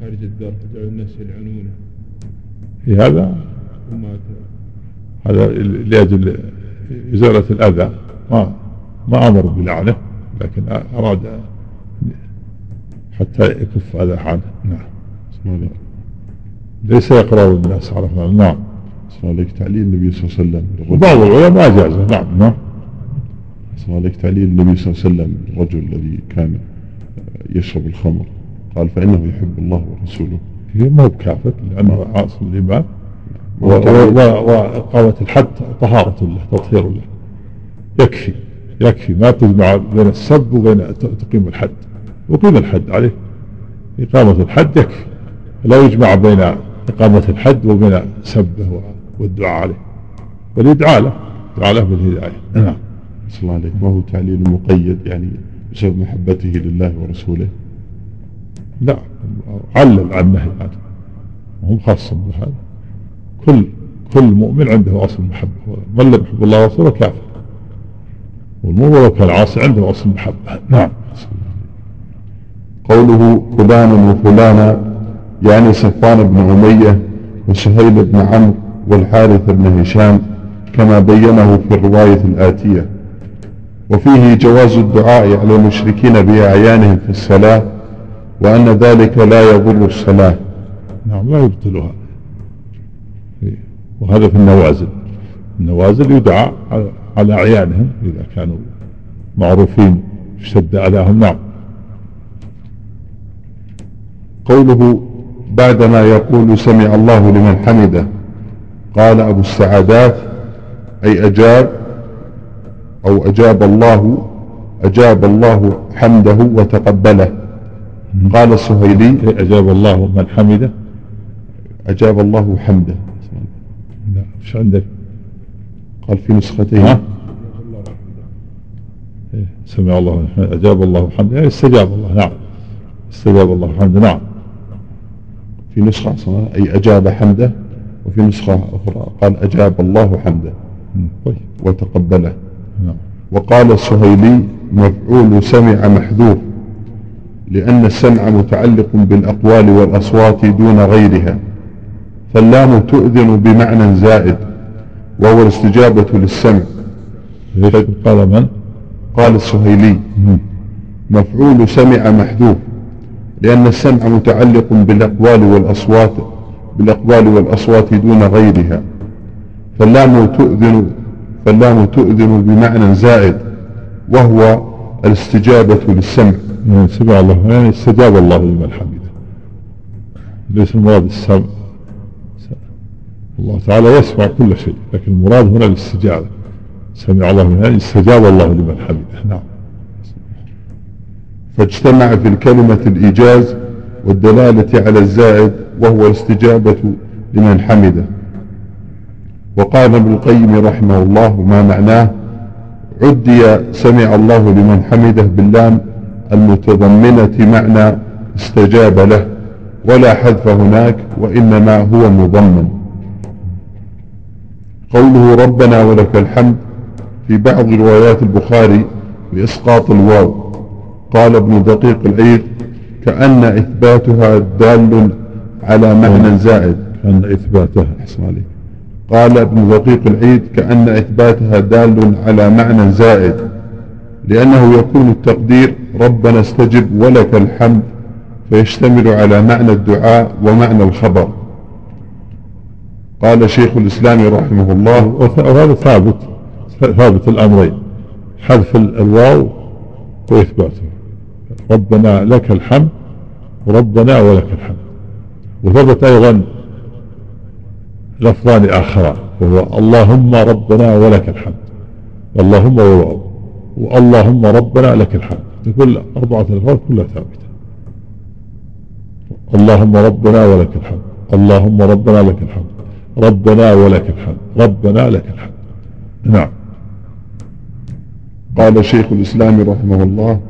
خارج الدار فجعل الناس يلعنونه. في هذا؟ ومات هذا لأجل إزالة الأذى. ما ما أمر بلعنه لكن أراد حتى يكف أذى عنه. نعم. عليك ليس يقرأ الناس على فعل نعم. اسمع عليك تعليل النبي صلى الله عليه وسلم. وبعض العلماء أجازه نعم نعم. اسمع عليك تعليل النبي صلى الله عليه وسلم الرجل الذي كان يشرب الخمر. قال فإنه يحب الله ورسوله. هي ما هو بكافر لأنه عاصم الإيمان. وإقامة الحد طهارة له تطهير له. يكفي يكفي. ما تجمع بين السب وبين تقيم الحد. وقيم الحد عليه. إقامة الحد يكفي. لا يجمع بين إقامة الحد وبين سبه والدعاء عليه. بل يدعى له يدعى له بالهداية. نعم. صلى الله عليك ما هو تعليل مقيد يعني بسبب محبته لله ورسوله؟ لا. علل عن النهي عنه هم خاص بهذا. كل كل مؤمن عنده أصل محبة. من لم يحب الله ورسوله كافر. والمؤمن لو كان عاصي عنده أصل محبة. نعم. قوله فلان وفلانا يعني صفوان بن أمية وسهيل بن عمرو والحارث بن هشام كما بينه في الرواية الآتية. وفيه جواز الدعاء على المشركين بأعيانهم في الصلاة وأن ذلك لا يضر الصلاة. نعم لا يبطلها. وهذا في النوازل. النوازل يدعى على- أعيانهم إذا كانوا معروفين اشتد اذاهم نعم. قوله بعدما يقول سمع الله لمن حمده. قال أبو السعادات أي أجاب أو أجاب الله أجاب الله حمده وتقبله. قال السهيلي أجاب الله من حمده؟ أجاب الله حمده. لا إيش عندك. قال في نسختين؟ إيه، سمع الله. أجاب الله حمده. يعني استجاب الله نعم. استجاب الله حمده نعم. في نسخة أي أجاب حمده وفي نسخة أخرى. قال أجاب الله حمده. طيب. وتقبله. نعم. وقال السهيلي مفعول سمع محذوف لأن السمع متعلق بالأقوال والأصوات دون غيرها. فاللام تؤذن بمعنى زائد وهو الاستجابة للسمع. قال من؟ قال السهيلي مم. مفعول سمع محذوف. لأن السمع متعلق بالأقوال والأصوات بالأقوال والأصوات دون غيرها. فاللام تؤذن فاللام تؤذن بمعنى زائد وهو الاستجابة للسمع. يعني سمع الله. يعني استجاب الله لمن حمده. ليس المراد السمع. الله تعالى يسمع كل شيء لكن المراد هنا الاستجابة. سمع الله من يعني استجاب الله لمن حمده. نعم. فاجتمع في الكلمة الإيجاز والدلالة على الزائد وهو الاستجابة لمن حمده. وقال ابن القيم رحمه الله ما معناه عدي سمع الله لمن حمده باللام المتضمنة معنى استجاب له ولا حذف هناك وإنما هو مضمن. قوله ربنا ولك الحمد في بعض روايات البخاري بإسقاط الواو. قال ابن دقيق العيد كأن إثباتها دال على معنى زائد. كأن إثباتها أحسن عليك قال ابن دقيق العيد كأن إثباتها دال على معنى زائد لأنه يكون التقدير ربنا استجب ولك الحمد فيشتمل على معنى الدعاء ومعنى الخبر. قال شيخ الإسلام رحمه الله وهذا ثابت ثابت الأمرين حذف الواو وإثباته ربنا لك الحمد وربنا ولك الحمد. وثبت أيضا لفظان آخران وهو اللهم ربنا ولك الحمد. اللهم واللهم ربنا لك الحمد. تقول أربعة ألفاظ كلها ثابتة. اللهم ربنا ولك الحمد اللهم ربنا لك الحمد ربنا ولك الحمد ربنا لك الحمد. نعم. قال شيخ الإسلام رحمه الله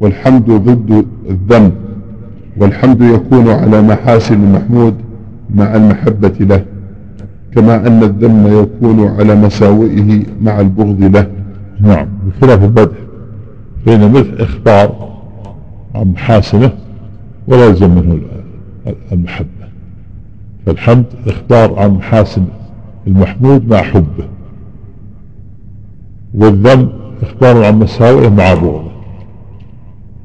والحمد ضد الذنب والحمد يكون على محاسن المحمود مع المحبة له كما أن الذم يكون على مساوئه مع البغض له. نعم بخلاف المدح فإن المدح إخبار عن محاسنه ولا يلزم منه المحبة. فالحمد إخبار عن محاسن المحمود مع حبه والذم إخبار عن مساوئه مع بغضه.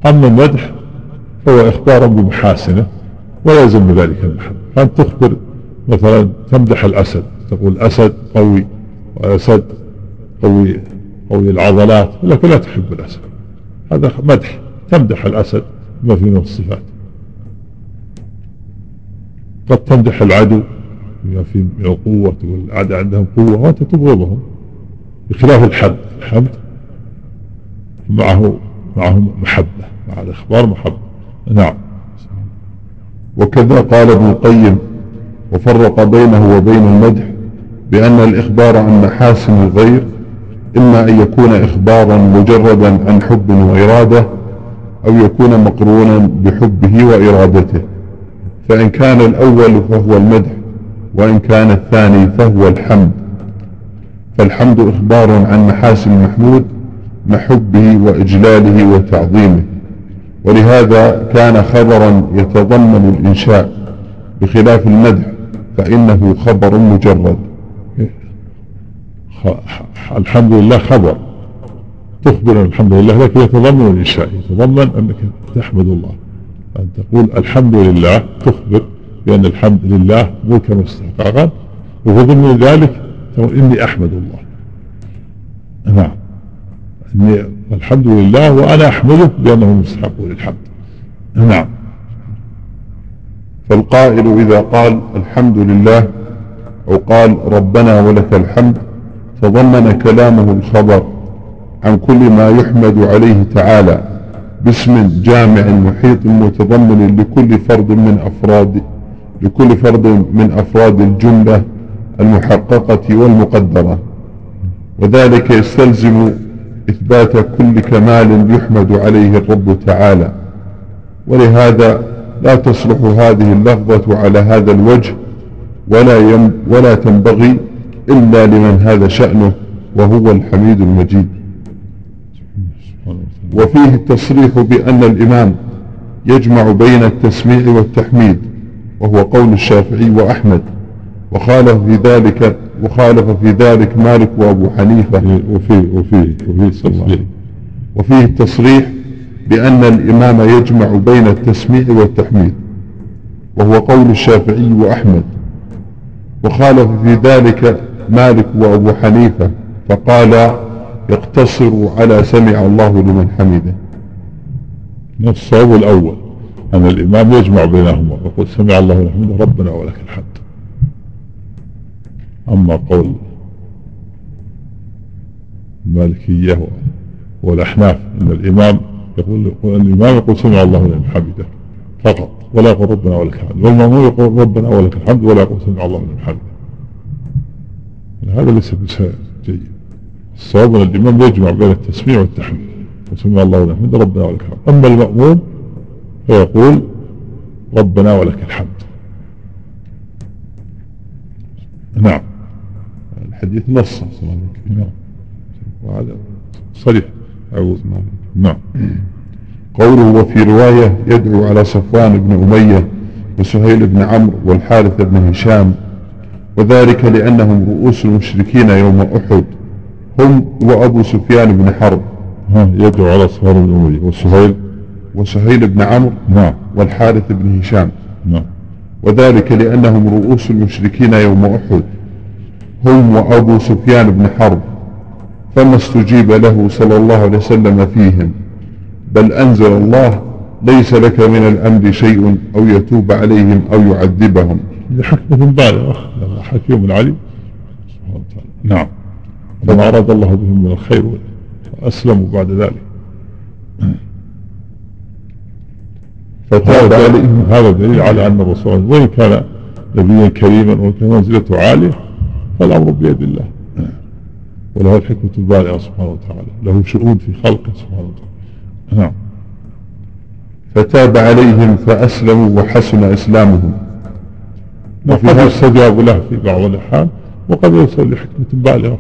أما المدح فهو إخبار بمحاسنه ولا يلزم ذلك المحبة فأنت تخبر مثلا تمدح الأسد تقول أسد قوي وأسد قوي قوي العضلات لكن لا تحب الأسد. هذا مدح تمدح الأسد ما فيه من الصفات. قد تمدح العدو بما فيه من القوة والأعداء عندهم قوة وأنت تبغضهم بخلاف الحمد. الحمد معه معه محبة مع الإخبار محبة. نعم. وكذا قال ابن القيم وفرق بينه وبين المدح بأن الإخبار عن محاسن الغير إما أن يكون إخبارا مجردا عن حب وإرادة أو يكون مقرونا بحبه وإرادته. فإن كان الأول فهو المدح وإن كان الثاني فهو الحمد. فالحمد إخبار عن محاسن المحمود مع حبه وإجلاله وتعظيمه. ولهذا كان خبرا يتضمن الإنشاء بخلاف المدح فإنه خبر مجرد. الحمد لله خبر. تخبر الحمد لله لكن يتضمن الإنشاء. يتضمن أنك تحمد الله. أن تقول الحمد لله تخبر بأن الحمد لله ملكا واستحقاقا وفي ضمن ذلك تقول إني أحمد الله. نعم. الحمد لله وأنا أحمده بأنه مستحق للحمد نعم. فالقائل إذا قال الحمد لله أو قال ربنا ولك الحمد تضمن كلامه الخبر عن كل ما يحمد عليه تعالى باسم جامع محيط متضمن لكل فرد من أفراد لكل فرد من أفراد الجملة المحققة والمقدرة. وذلك يستلزم إثبات كل كمال يحمد عليه الرب تعالى. ولهذا لا تصلح هذه اللفظة على هذا الوجه ولا, يم ولا تنبغي إلا لمن هذا شأنه وهو الحميد المجيد. وفيه التصريح بأن الإمام يجمع بين التسميع والتحميد وهو قول الشافعي وأحمد. وخالف في ذلك وخالف في ذلك مالك وأبو حنيفة. وفيه وفيه وفيه وفيه التصريح بأن الإمام يجمع بين التسميع والتحميد وهو قول الشافعي وأحمد. وخالف في ذلك مالك وأبو حنيفة فقال يقتصر على سمع الله لمن حمده. الصواب الأول أن الإمام يجمع بينهما يقول سمع الله لمن حمده ربنا ولك الحمد. أما قول المالكية والأحناف أن الإمام يقول الإمام يقول سمع الله لمن حمده فقط ولا يقول ربنا ولك الحمد. والمأمون يقول ربنا ولك الحمد ولا يقول سمع الله لمن حمده. هذا ليس جيد. الصواب أن الإمام يجمع بين التسميع والتحميد وسمع الله لمن حمده ربنا ولك الحمد. أما المأموم فيقول ربنا ولك الحمد. نعم. الحديث نص. نعم. وهذا صريح نعم. قوله وفي رواية يدعو على صفوان بن أمية وسهيل بن عمرو والحارث بن هشام وذلك لأنهم رؤوس المشركين يوم أحد هم وأبو سفيان بن حرب. ها يدعو على صفوان بن أمية وسهيل. وسهيل بن عمرو نعم. والحارث بن هشام. نعم. وذلك لأنهم رؤوس المشركين يوم أحد. هم وأبو سفيان بن حرب فما استجيب له صلى الله عليه وسلم فيهم بل أنزل الله ليس لك من الأمر شيء أو يتوب عليهم أو يعذبهم. لحكمة بالغة حكيم عليم سبحانه وتعالى نعم. فما أراد الله بهم من الخير وأسلموا بعد ذلك. فتاب عليهم. هذا دليل على أن الرسول وإن كان نبيا كريما وكان منزلته عالية فالأمر بيد الله. وله الحكمة البالغة سبحانه وتعالى. له شؤون في خلقه سبحانه وتعالى. نعم. فتاب عليهم فأسلموا وحسن إسلامهم. وقد يستجاب له في بعض الأحيان. وقد يوصل لحكمة بالغة.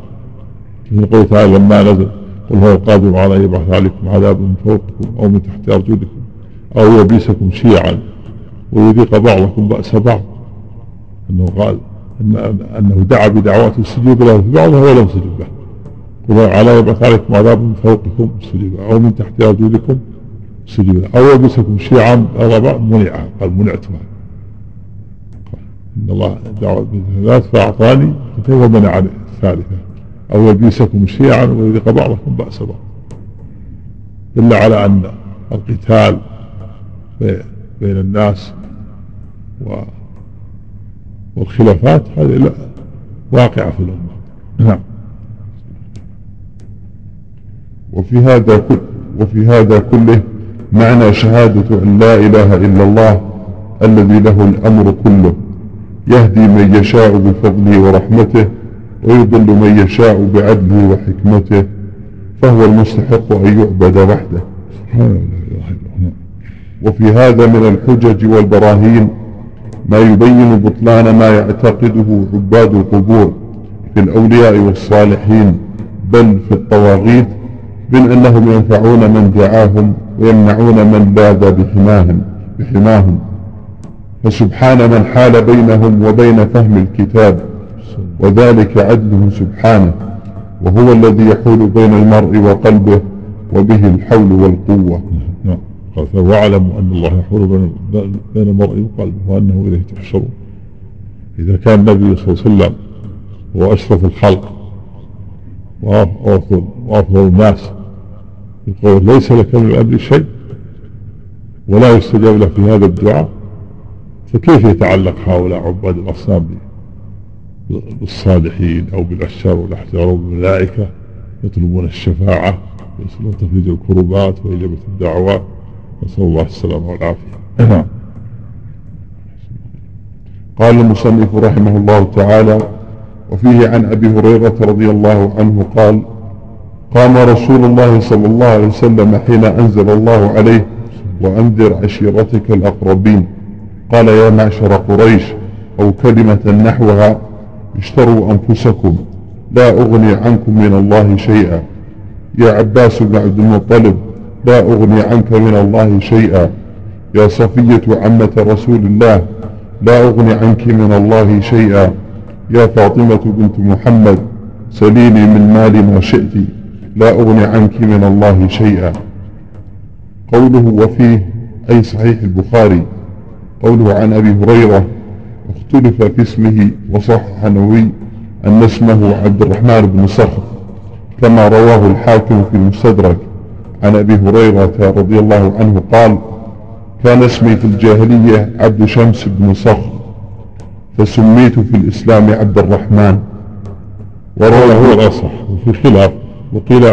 يقول تعالى لما نزل قل هو القادر على أن يبعث عليكم عذابا من فوقكم أو من تحت أرجلكم أو يبيسكم شيعا ويذيق بعضكم بأس بعض. أنه قال إن أنه دعا بدعوات استجيب له. في بعضها ولم يستجب له. قل على يبعث عليكم عذاب من فوقكم استجيب أو من تحت أرجلكم له أو يبيسكم شيعا منع قال منعتها إن الله دعا بالثلاث فأعطاني كيف منع الثالثة أو يبيسكم شيعا ويذيق بعضكم بأس بعض. دل على أن القتال بين الناس و والخلافات هذه واقعة في الأمة. نعم. وفي هذا كل وفي هذا كله معنى شهادة أن لا إله إلا الله الذي له الأمر كله. يهدي من يشاء بفضله ورحمته ويضل من يشاء بعدله وحكمته فهو المستحق أن يعبد وحده. وفي هذا من الحجج والبراهين ما يبين بطلان ما يعتقده عباد القبور في الأولياء والصالحين بل في الطواغيت من أنهم ينفعون من دعاهم ويمنعون من لاذ بحماهم بحماهم. فسبحان من حال بينهم وبين فهم الكتاب وذلك عدله سبحانه وهو الذي يحول بين المرء وقلبه وبه الحول والقوة. قال واعلموا أن الله يحول بين المرء وقلبه وأنه إليه تحشرون. إذا كان النبي صلى الله عليه وسلم هو أشرف الخلق وأفضل الناس يقول ليس لك من الأمر شيء ولا يستجاب له في هذا الدعاء فكيف يتعلق هؤلاء عباد الأصنام بالصالحين أو بالأشجار والأحجار والملائكة يطلبون الشفاعة ويسألون تفريج الكربات وإجابة الدعوات. نسأل الله السلامة والعافية. نعم. قال المصنف رحمه الله تعالى وفيه عن أبي هريرة رضي الله عنه قال قام رسول الله صلى الله عليه وسلم حين أنزل الله عليه وأنذر عشيرتك الأقربين. قال يا معشر قريش أو كلمة نحوها اشتروا أنفسكم لا أغني عنكم من الله شيئا. يا عباس بن عبد المطلب لا أغني عنك من الله شيئا. يا صفية عمة رسول الله لا أغني عنك من الله شيئا. يا فاطمة بنت محمد سليني من مال ما شئت. لا أغني عنك من الله شيئا. قوله وفيه أي صحيح البخاري. قوله عن أبي هريرة اختلف في اسمه وصحح نووي أن اسمه عبد الرحمن بن صخر كما رواه الحاكم في المستدرك. عن أبي هريرة رضي الله عنه قال كان اسمي في الجاهلية عبد شمس بن صخر فسميت في الإسلام عبد الرحمن. ورواه هو الأصح وفي خلاف وقيل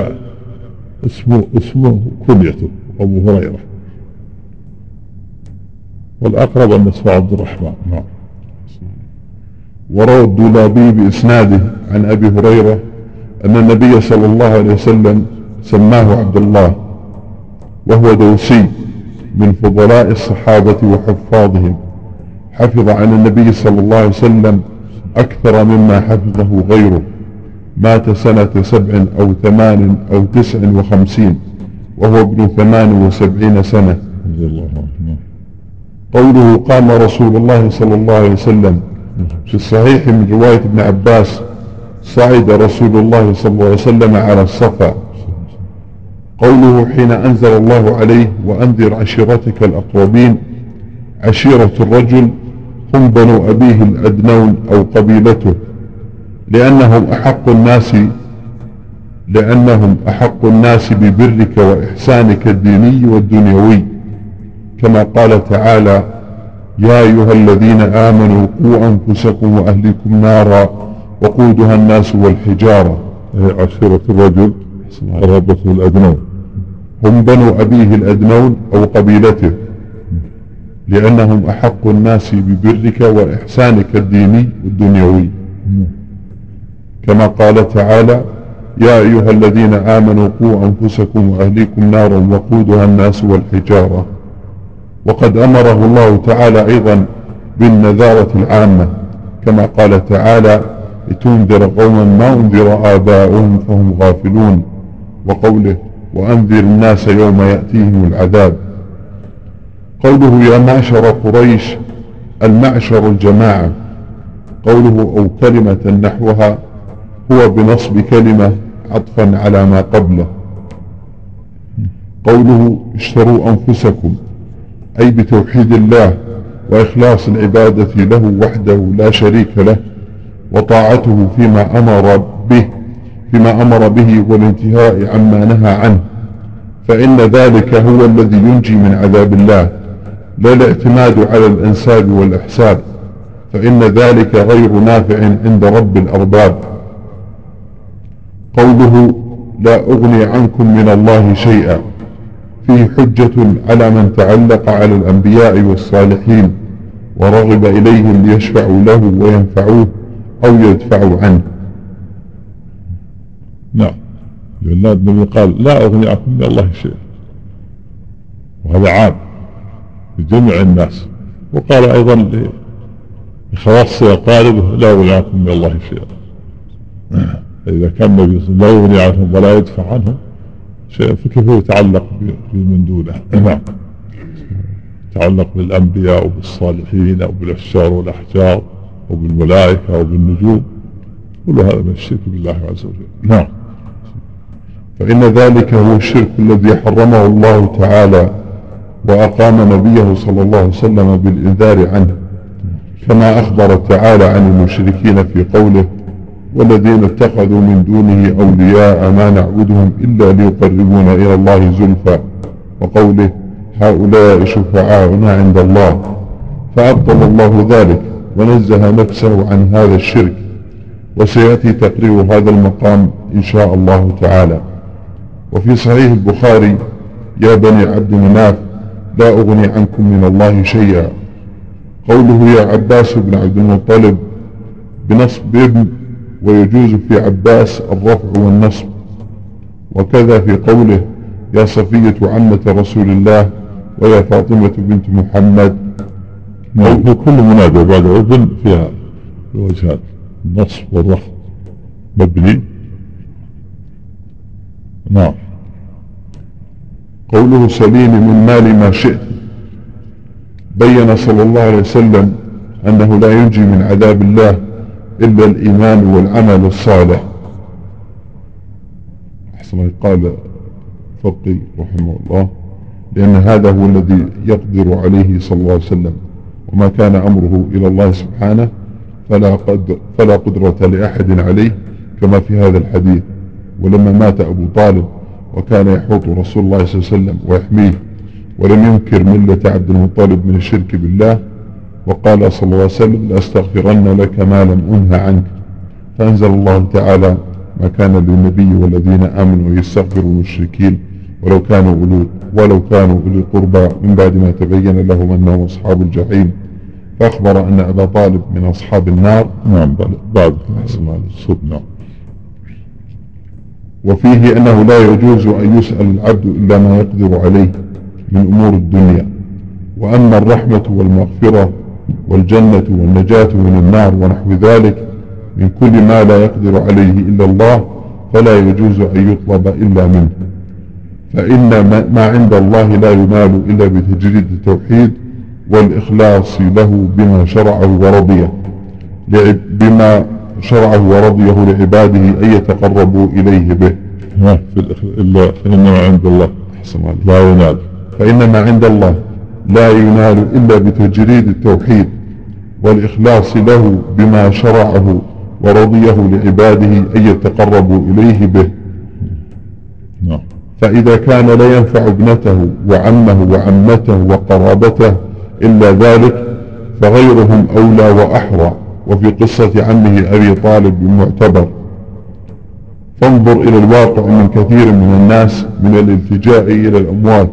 اسمه اسمه كنيته أبو هريرة. والأقرب أن اسمه عبد الرحمن. نعم. وروى الدولابي بإسناده عن أبي هريرة أن النبي صلى الله عليه وسلم سماه عبد الله وهو دوسي من فضلاء الصحابة وحفاظهم. حفظ عن النبي صلى الله عليه وسلم أكثر مما حفظه غيره. مات سنة سبع أو ثمان أو تسع وخمسين وهو ابن ثمان وسبعين سنة. قوله قام رسول الله صلى الله عليه وسلم في الصحيح من رواية ابن عباس صعد رسول الله صلى الله عليه وسلم على الصفا. قوله حين أنزل الله عليه وأنذر عشيرتك الأقربين عشيرة الرجل هم بنو أبيه الأدنون أو قبيلته لأنهم أحق الناس لأنهم أحق الناس ببرك وإحسانك الديني والدنيوي. كما قال تعالى يا أيها الذين آمنوا قوا أنفسكم وأهلكم نارا وقودها الناس والحجارة. عشيرة الرجل قرابته الأدنون. هم بنو أبيه الأدنون أو قبيلته لأنهم أحق الناس ببرك وإحسانك الديني والدنيوي. كما قال تعالى يا أيها الذين آمنوا قوا أنفسكم وأهليكم نارا وقودها الناس والحجارة. وقد أمره الله تعالى أيضا بالنذارة العامة كما قال تعالى لتنذر قوما ما أنذر آباؤهم فهم غافلون. وقوله وأنذر الناس يوم يأتيهم العذاب. قوله يا معشر قريش المعشر الجماعة. قوله أو كلمة نحوها هو بنصب كلمة عطفا على ما قبله. قوله اشتروا أنفسكم أي بتوحيد الله وإخلاص العبادة له وحده لا شريك له وطاعته فيما أمر به فيما أمر به والانتهاء عما نهى عنه. فإن ذلك هو الذي ينجي من عذاب الله. لا الاعتماد على الأنساب والإحساب. فإن ذلك غير نافع عند رب الأرباب. قوله لا أغني عنكم من الله شيئا. فيه حجة على من تعلق على الأنبياء والصالحين ورغب إليهم ليشفعوا له وينفعوه أو يدفعوا عنه. نعم لأن النبي قال لا أغني عنكم من الله شيئا. وهذا عام لجميع الناس. وقال أيضا لخواص قالبه لا أغني عنكم من الله شيئا. إذا كان النبي لا يغني عنهم ولا يدفع عنهم شيئا فكيف يتعلق بمن دونه؟ نعم يتعلق بالأنبياء وبالصالحين أو بالأشجار والأحجار أو بالملائكة أو بالنجوم كل هذا من الشرك بالله عز وجل. نعم. فإن ذلك هو الشرك الذي حرمه الله تعالى وأقام نبيه صلى الله عليه وسلم بالإنذار عنه كما أخبر تعالى عن المشركين في قوله والذين اتخذوا من دونه أولياء ما نعبدهم إلا ليقربونا إلى الله زلفى وقوله هؤلاء شفعاؤنا عند الله فأبطل الله ذلك ونزه نفسه عن هذا الشرك وسيأتي تقرير هذا المقام إن شاء الله تعالى. وفي صحيح البخاري يا بني عبد مناف لا أغني عنكم من الله شيئا. قوله يا عباس بن عبد المطلب بنصب ابن ويجوز في عباس الرفع والنصب. وكذا في قوله يا صفية عمة رسول الله ويا فاطمة بنت محمد. في كل منادى بعد ابن فيها الوجهات النصب والرفع مبني نعم. قوله سليم من مال ما شئت. بين صلى الله عليه وسلم أنه لا ينجي من عذاب الله إلا الإيمان والعمل الصالح. أحسن قال فقي رحمه الله لأن هذا هو الذي يقدر عليه صلى الله عليه وسلم. وما كان أمره إلى الله سبحانه فلا, قد فلا قدرة لأحد عليه كما في هذا الحديث. ولما مات أبو طالب وكان يحوط رسول الله صلى الله عليه وسلم ويحميه ولم ينكر ملة عبد المطلب من الشرك بالله وقال صلى الله عليه وسلم لأستغفرن لك ما لم أنهى عنك فأنزل الله تعالى ما كان للنبي والذين آمنوا يستغفروا المشركين ولو كانوا أولو ولو كانوا أولي قربى من بعد ما تبين لهم أنهم أصحاب الجحيم فأخبر أن أبا طالب من أصحاب النار نعم بعد الصوت نعم وفيه أنه لا يجوز أن يسأل العبد إلا ما يقدر عليه من أمور الدنيا. وأما الرحمة والمغفرة والجنة والنجاة من النار ونحو ذلك من كل ما لا يقدر عليه إلا الله فلا يجوز أن يطلب إلا منه. فإن ما عند الله لا ينال إلا بتجريد التوحيد والإخلاص له بما شرعه ورضيه. بما شرعه ورضيه لعباده أن يتقربوا إليه به. إلا فإنما عند الله. لا ينال. فإنما عند الله. لا ينال إلا بتجريد التوحيد والإخلاص له بما شرعه ورضيه لعباده أن يتقربوا إليه به. نعم. فإذا كان لا ينفع ابنته وعمه وعمته وقرابته إلا ذلك فغيرهم أولى وأحرى. وفي قصة عمه أبي طالب معتبر. فانظر إلى الواقع من كثير من الناس من الالتجاء إلى الأموات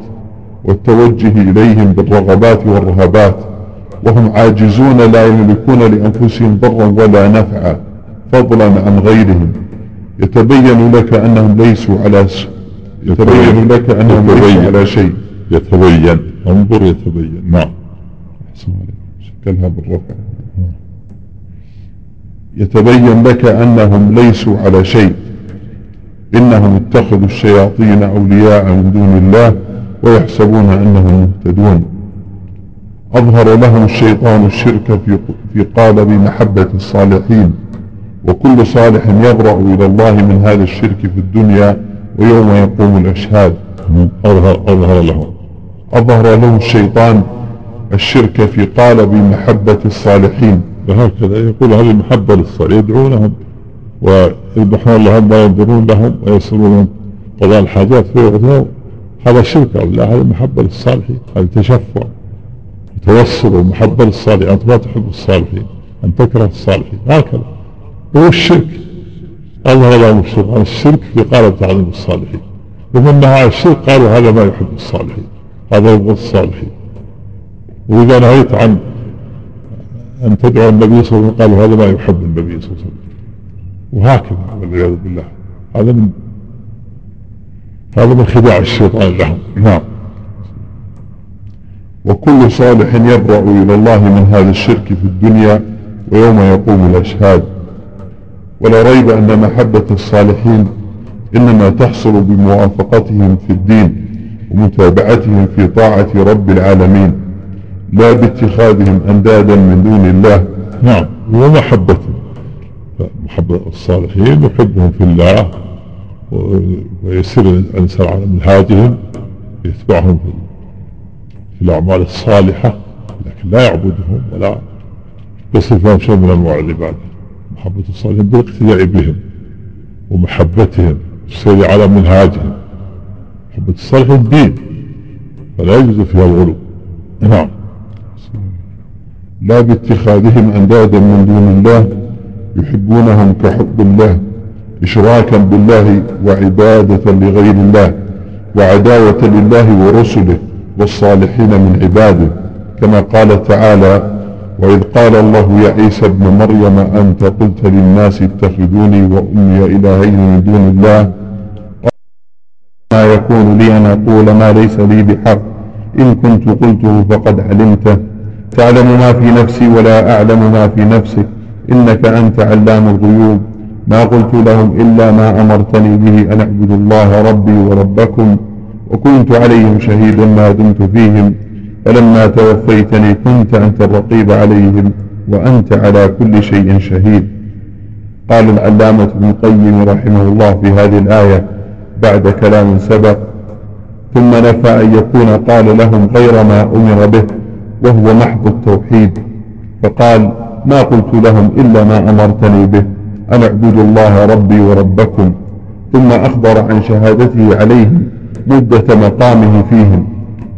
والتوجه إليهم بالرغبات والرهبات وهم عاجزون لا يملكون لأنفسهم ضرا ولا نفعا فضلا عن غيرهم. يتبين لك أنهم ليسوا على. يتبين لك أنهم ليسوا على شيء. يتبين. انظر يتبين. نعم. شكلها بالرفع. يتبين لك أنهم ليسوا على شيء إنهم اتخذوا الشياطين أولياء من دون الله ويحسبون أنهم مهتدون. أظهر لهم الشيطان الشرك في, قالب محبة الصالحين وكل صالح يبرأ إلى الله من هذا الشرك في الدنيا ويوم يقوم الأشهاد. أظهر, أظهر لهم. أظهر لهم الشيطان الشرك في قالب محبة الصالحين. وهكذا يقول هذه المحبة للصالحين يدعونهم ويذبحون لهم وينظرون لهم ويسألون قضاء الحاجات فيعطون هذا شرك أو لا هذا محبة للصالحين هذا تشفع توسل ومحبة للصالحين أنت ما تحب الصالحين أن تكره الصالحين هكذا. هو الشرك. أظهر لهم الشرك الشرك في قالب تعظيم الصالحين ومن نهى الشرك قالوا هذا ما يحب الصالحين هذا يبغض الصالحين وإذا نهيت عن أن تدعو النبي صلى الله عليه وسلم قالوا هذا ما يحب النبي صلى الله عليه وسلم. وهكذا والعياذ بالله. هذا من هذا من خداع الشيطان لهم. نعم. وكل صالح يبرأ إلى الله من هذا الشرك في الدنيا ويوم يقوم الأشهاد. ولا ريب أن محبة الصالحين إنما تحصل بموافقتهم في الدين ومتابعتهم في طاعة رب العالمين. لا باتخاذهم أندادا من دون الله. نعم. ومحبتهم. محبة الصالحين يحبهم في الله ويسير الإنسان على منهاجهم يتبعهم في الأعمال الصالحة لكن لا يعبدهم ولا يصرف لهم شيء من أنواع العبادة. محبة الصالحين بالاقتداء بهم ومحبتهم والسير على منهاجهم. محبة الصالحين دين فلا يجوز فيها الغلو. نعم. لا باتخاذهم أندادا من دون الله يحبونهم كحب الله إشراكا بالله وعبادة لغير الله وعداوة لله ورسله والصالحين من عباده. كما قال تعالى وإذ قال الله يا عيسى ابن مريم أنت قلت للناس اتخذوني وأمي إلهين من دون الله؟ ما يكون لي أن أقول ما ليس لي بحق. إن كنت قلته فقد علمته. تعلم ما في نفسي ولا أعلم ما في نفسك. إنك أنت علام الغيوب. ما قلت لهم إلا ما أمرتني به أن أعبد الله ربي وربكم وكنت عليهم شهيدا ما دمت فيهم. فلما توفيتني كنت أنت الرقيب عليهم وأنت على كل شيء شهيد. قال العلامة ابن القيم رحمه الله في هذه الآية بعد كلام سبق. ثم نفى أن يكون قال لهم غير ما أمر به. وهو محض التوحيد. فقال ما قلت لهم إلا ما أمرتني به. أن اعبدوا الله ربي وربكم. ثم أخبر عن شهادته عليهم مدة مقامه فيهم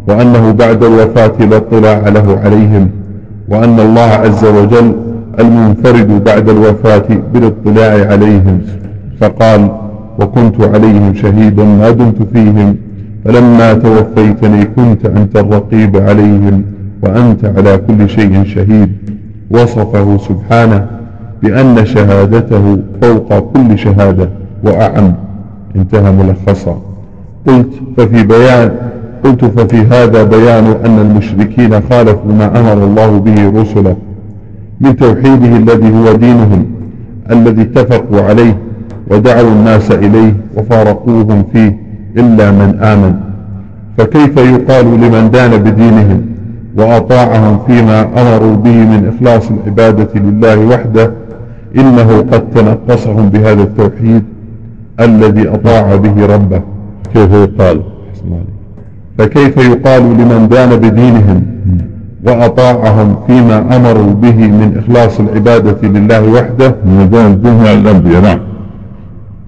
وأنه بعد الوفاة لا اطلاع له عليهم وأن الله عز وجل المنفرد بعد الوفاة بالاطلاع عليهم. فقال وكنت عليهم شهيدا ما دمت فيهم فلما توفيتني كنت أنت الرقيب عليهم. وأنت على كل شيء شهيد. وصفه سبحانه بأن شهادته فوق كل شهادة وأعم. انتهى ملخصا. قلت ففي بيان قلت ففي هذا بيان أن المشركين خالفوا ما أمر الله به رسله من توحيده الذي هو دينهم الذي اتفقوا عليه ودعوا الناس إليه وفارقوهم فيه إلا من آمن. فكيف يقال لمن دان بدينهم؟ وأطاعهم فيما أمروا به من إخلاص العبادة لله وحده إنه قد تنقصهم بهذا التوحيد الذي أطاع به ربه. كيف يقال؟ فكيف يقال لمن دان بدينهم وأطاعهم فيما أمروا به من إخلاص العبادة لله وحده؟ من دان الدنيا الأنبياء نعم.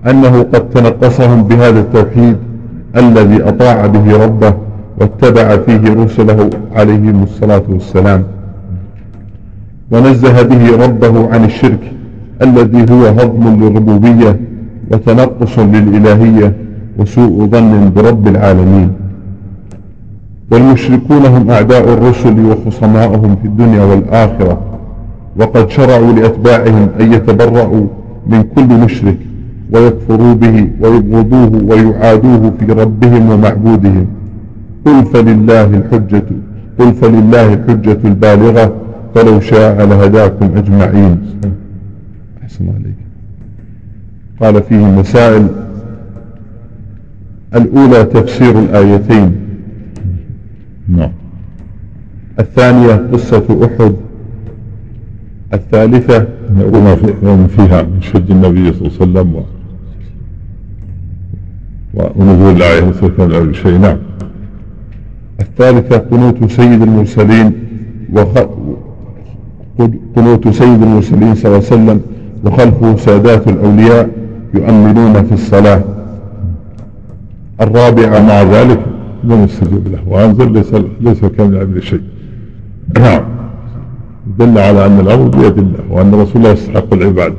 أنه قد تنقصهم بهذا التوحيد الذي أطاع به ربه. واتبع فيه رسله عليهم الصلاة والسلام. ونزه به ربه عن الشرك الذي هو هضم للربوبية وتنقص للإلهية وسوء ظن برب العالمين. والمشركون هم أعداء الرسل وخصماؤهم في الدنيا والآخرة. وقد شرعوا لأتباعهم أن يتبرأوا من كل مشرك ويكفروا به ويبغضوه ويعادوه في ربهم ومعبودهم. قل فلله الحجة قل فلله الحجة البالغة فلو شاء لهداكم أجمعين. أحسن عليك. قال فيه مسائل. الأولى تفسير الآيتين. نعم. الثانية قصة أحد. الثالثة وما فيها من شد النبي صلى الله عليه وسلم. ونزول الآية من شيء. نعم. الثالثة قنوت سيد المرسلين وخ... قنوت سيد المرسلين صلى الله عليه وسلم وخلفه سادات الأولياء يؤمنون في الصلاة. الرابعة مع ذلك لم يستجب له وأنزل ليس, ليس كان يعمل شيء. نعم. دل على أن الأمر بيد الله وأن رسول الله يستحق العبادة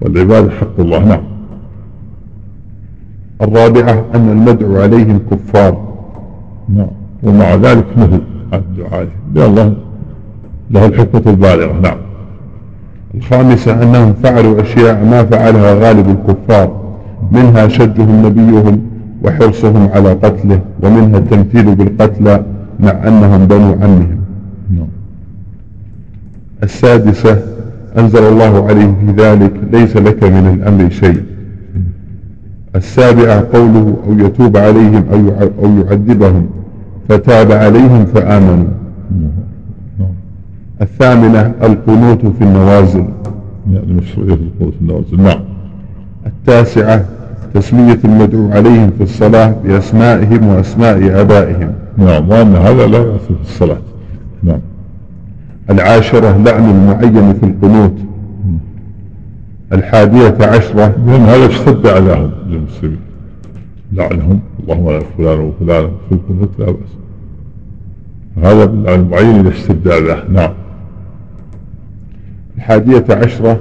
والعبادة حق الله. نعم. الرابعة أن المدعو عليهم كفار نعم. ومع ذلك نهي عن الدعاء الله. له الحكمة البالغة نعم. الخامسة أنهم فعلوا أشياء ما فعلها غالب الكفار. منها شجهم نبيهم وحرصهم على قتله ومنها التمثيل بالقتلى مع أنهم بنو عمهم. نعم. السادسة أنزل الله عليه في ذلك ليس لك من الأمر شيء. السابعة قوله أو يتوب عليهم أو يعذبهم. فتاب عليهم فآمنوا. الثامنة القنوت في النوازل. يعني مشروعية القنوت في النوازل نعم. التاسعة تسمية المدعو عليهم في الصلاة بأسمائهم وأسماء آبائهم. نعم وأن هذا لا يأثر في الصلاة. نعم. العاشرة لعن المعين في القنوت. الحادية عشرة لأن هذا اشتد أذاهم للمسلمين لعنهم اللهم لا فلان وفلان في القنوت لا بأس هذا المعين اشتد أذاه نعم. الحادية عشرة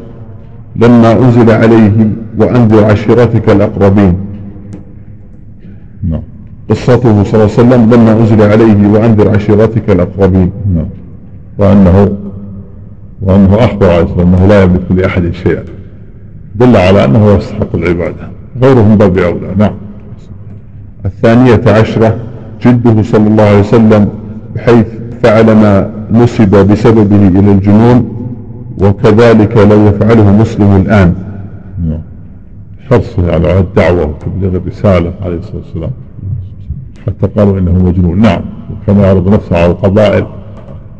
لما أنزل عليه وأنذر عشيرتك الأقربين. نعم. قصته صلى الله عليه وسلم لما أنزل عليه وأنذر عشيرتك الأقربين. نعم. وأنه وأنه أخبر عليه الصلاة أنه لا يملك لأحد شيئا. دل على أنه يستحق العبادة. غيرهم باب أولى. نعم. الثانية عشرة جده صلى الله عليه وسلم بحيث فعل ما نسب بسببه إلى الجنون وكذلك لو يفعله مسلم الآن. حرصه على الدعوة وتبليغ الرسالة عليه الصلاة والسلام. حتى قالوا إنه مجنون. نعم وكان يعرض نفسه على القبائل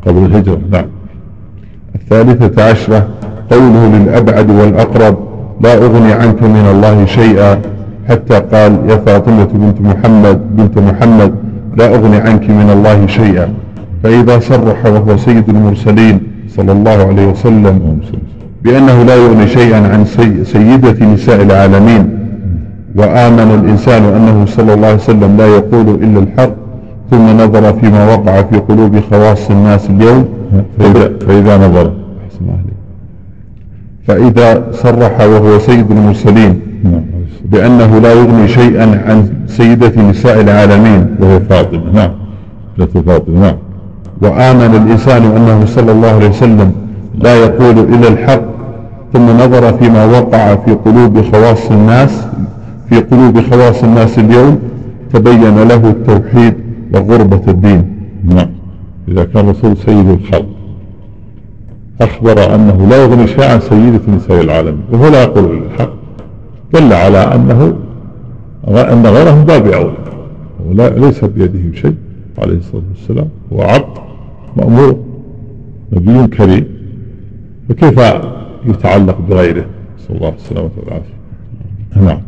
قبل الهجرة. نعم. الثالثة عشرة قوله للأبعد والأقرب لا أغني عنك من الله شيئا. حتى قال يا فاطمة بنت محمد بنت محمد لا أغني عنك من الله شيئا فإذا صرح وهو سيد المرسلين صلى الله عليه وسلم بأنه لا يغني شيئا عن سيدة نساء العالمين وآمن الإنسان أنه صلى الله عليه وسلم لا يقول إلا الحق ثم نظر فيما وقع في قلوب خواص الناس اليوم فإذا, فإذا نظر فإذا صرح وهو سيد المرسلين. بأنه لا يغني شيئا عن سيدة نساء العالمين وهي فاطمة. نعم. فاطمة. نعم. وآمن الإنسان أنه صلى الله عليه وسلم لا يقول إلا الحق ثم نظر فيما وقع في قلوب خواص الناس في قلوب خواص الناس اليوم تبين له التوحيد وغربة الدين. نعم. إذا كان الرسول سيد الخلق أخبر أنه لا يغني شيء عن سيدة نساء العالمين. وهو لا يقول إلا الحق. دل على أنه أن غيره باب أولى ولا ليس بيده شيء عليه الصلاة والسلام. هو عبد مأمور نبي كريم. فكيف يتعلق بغيره؟ صلى الله عليه وسلم والعافية. نعم.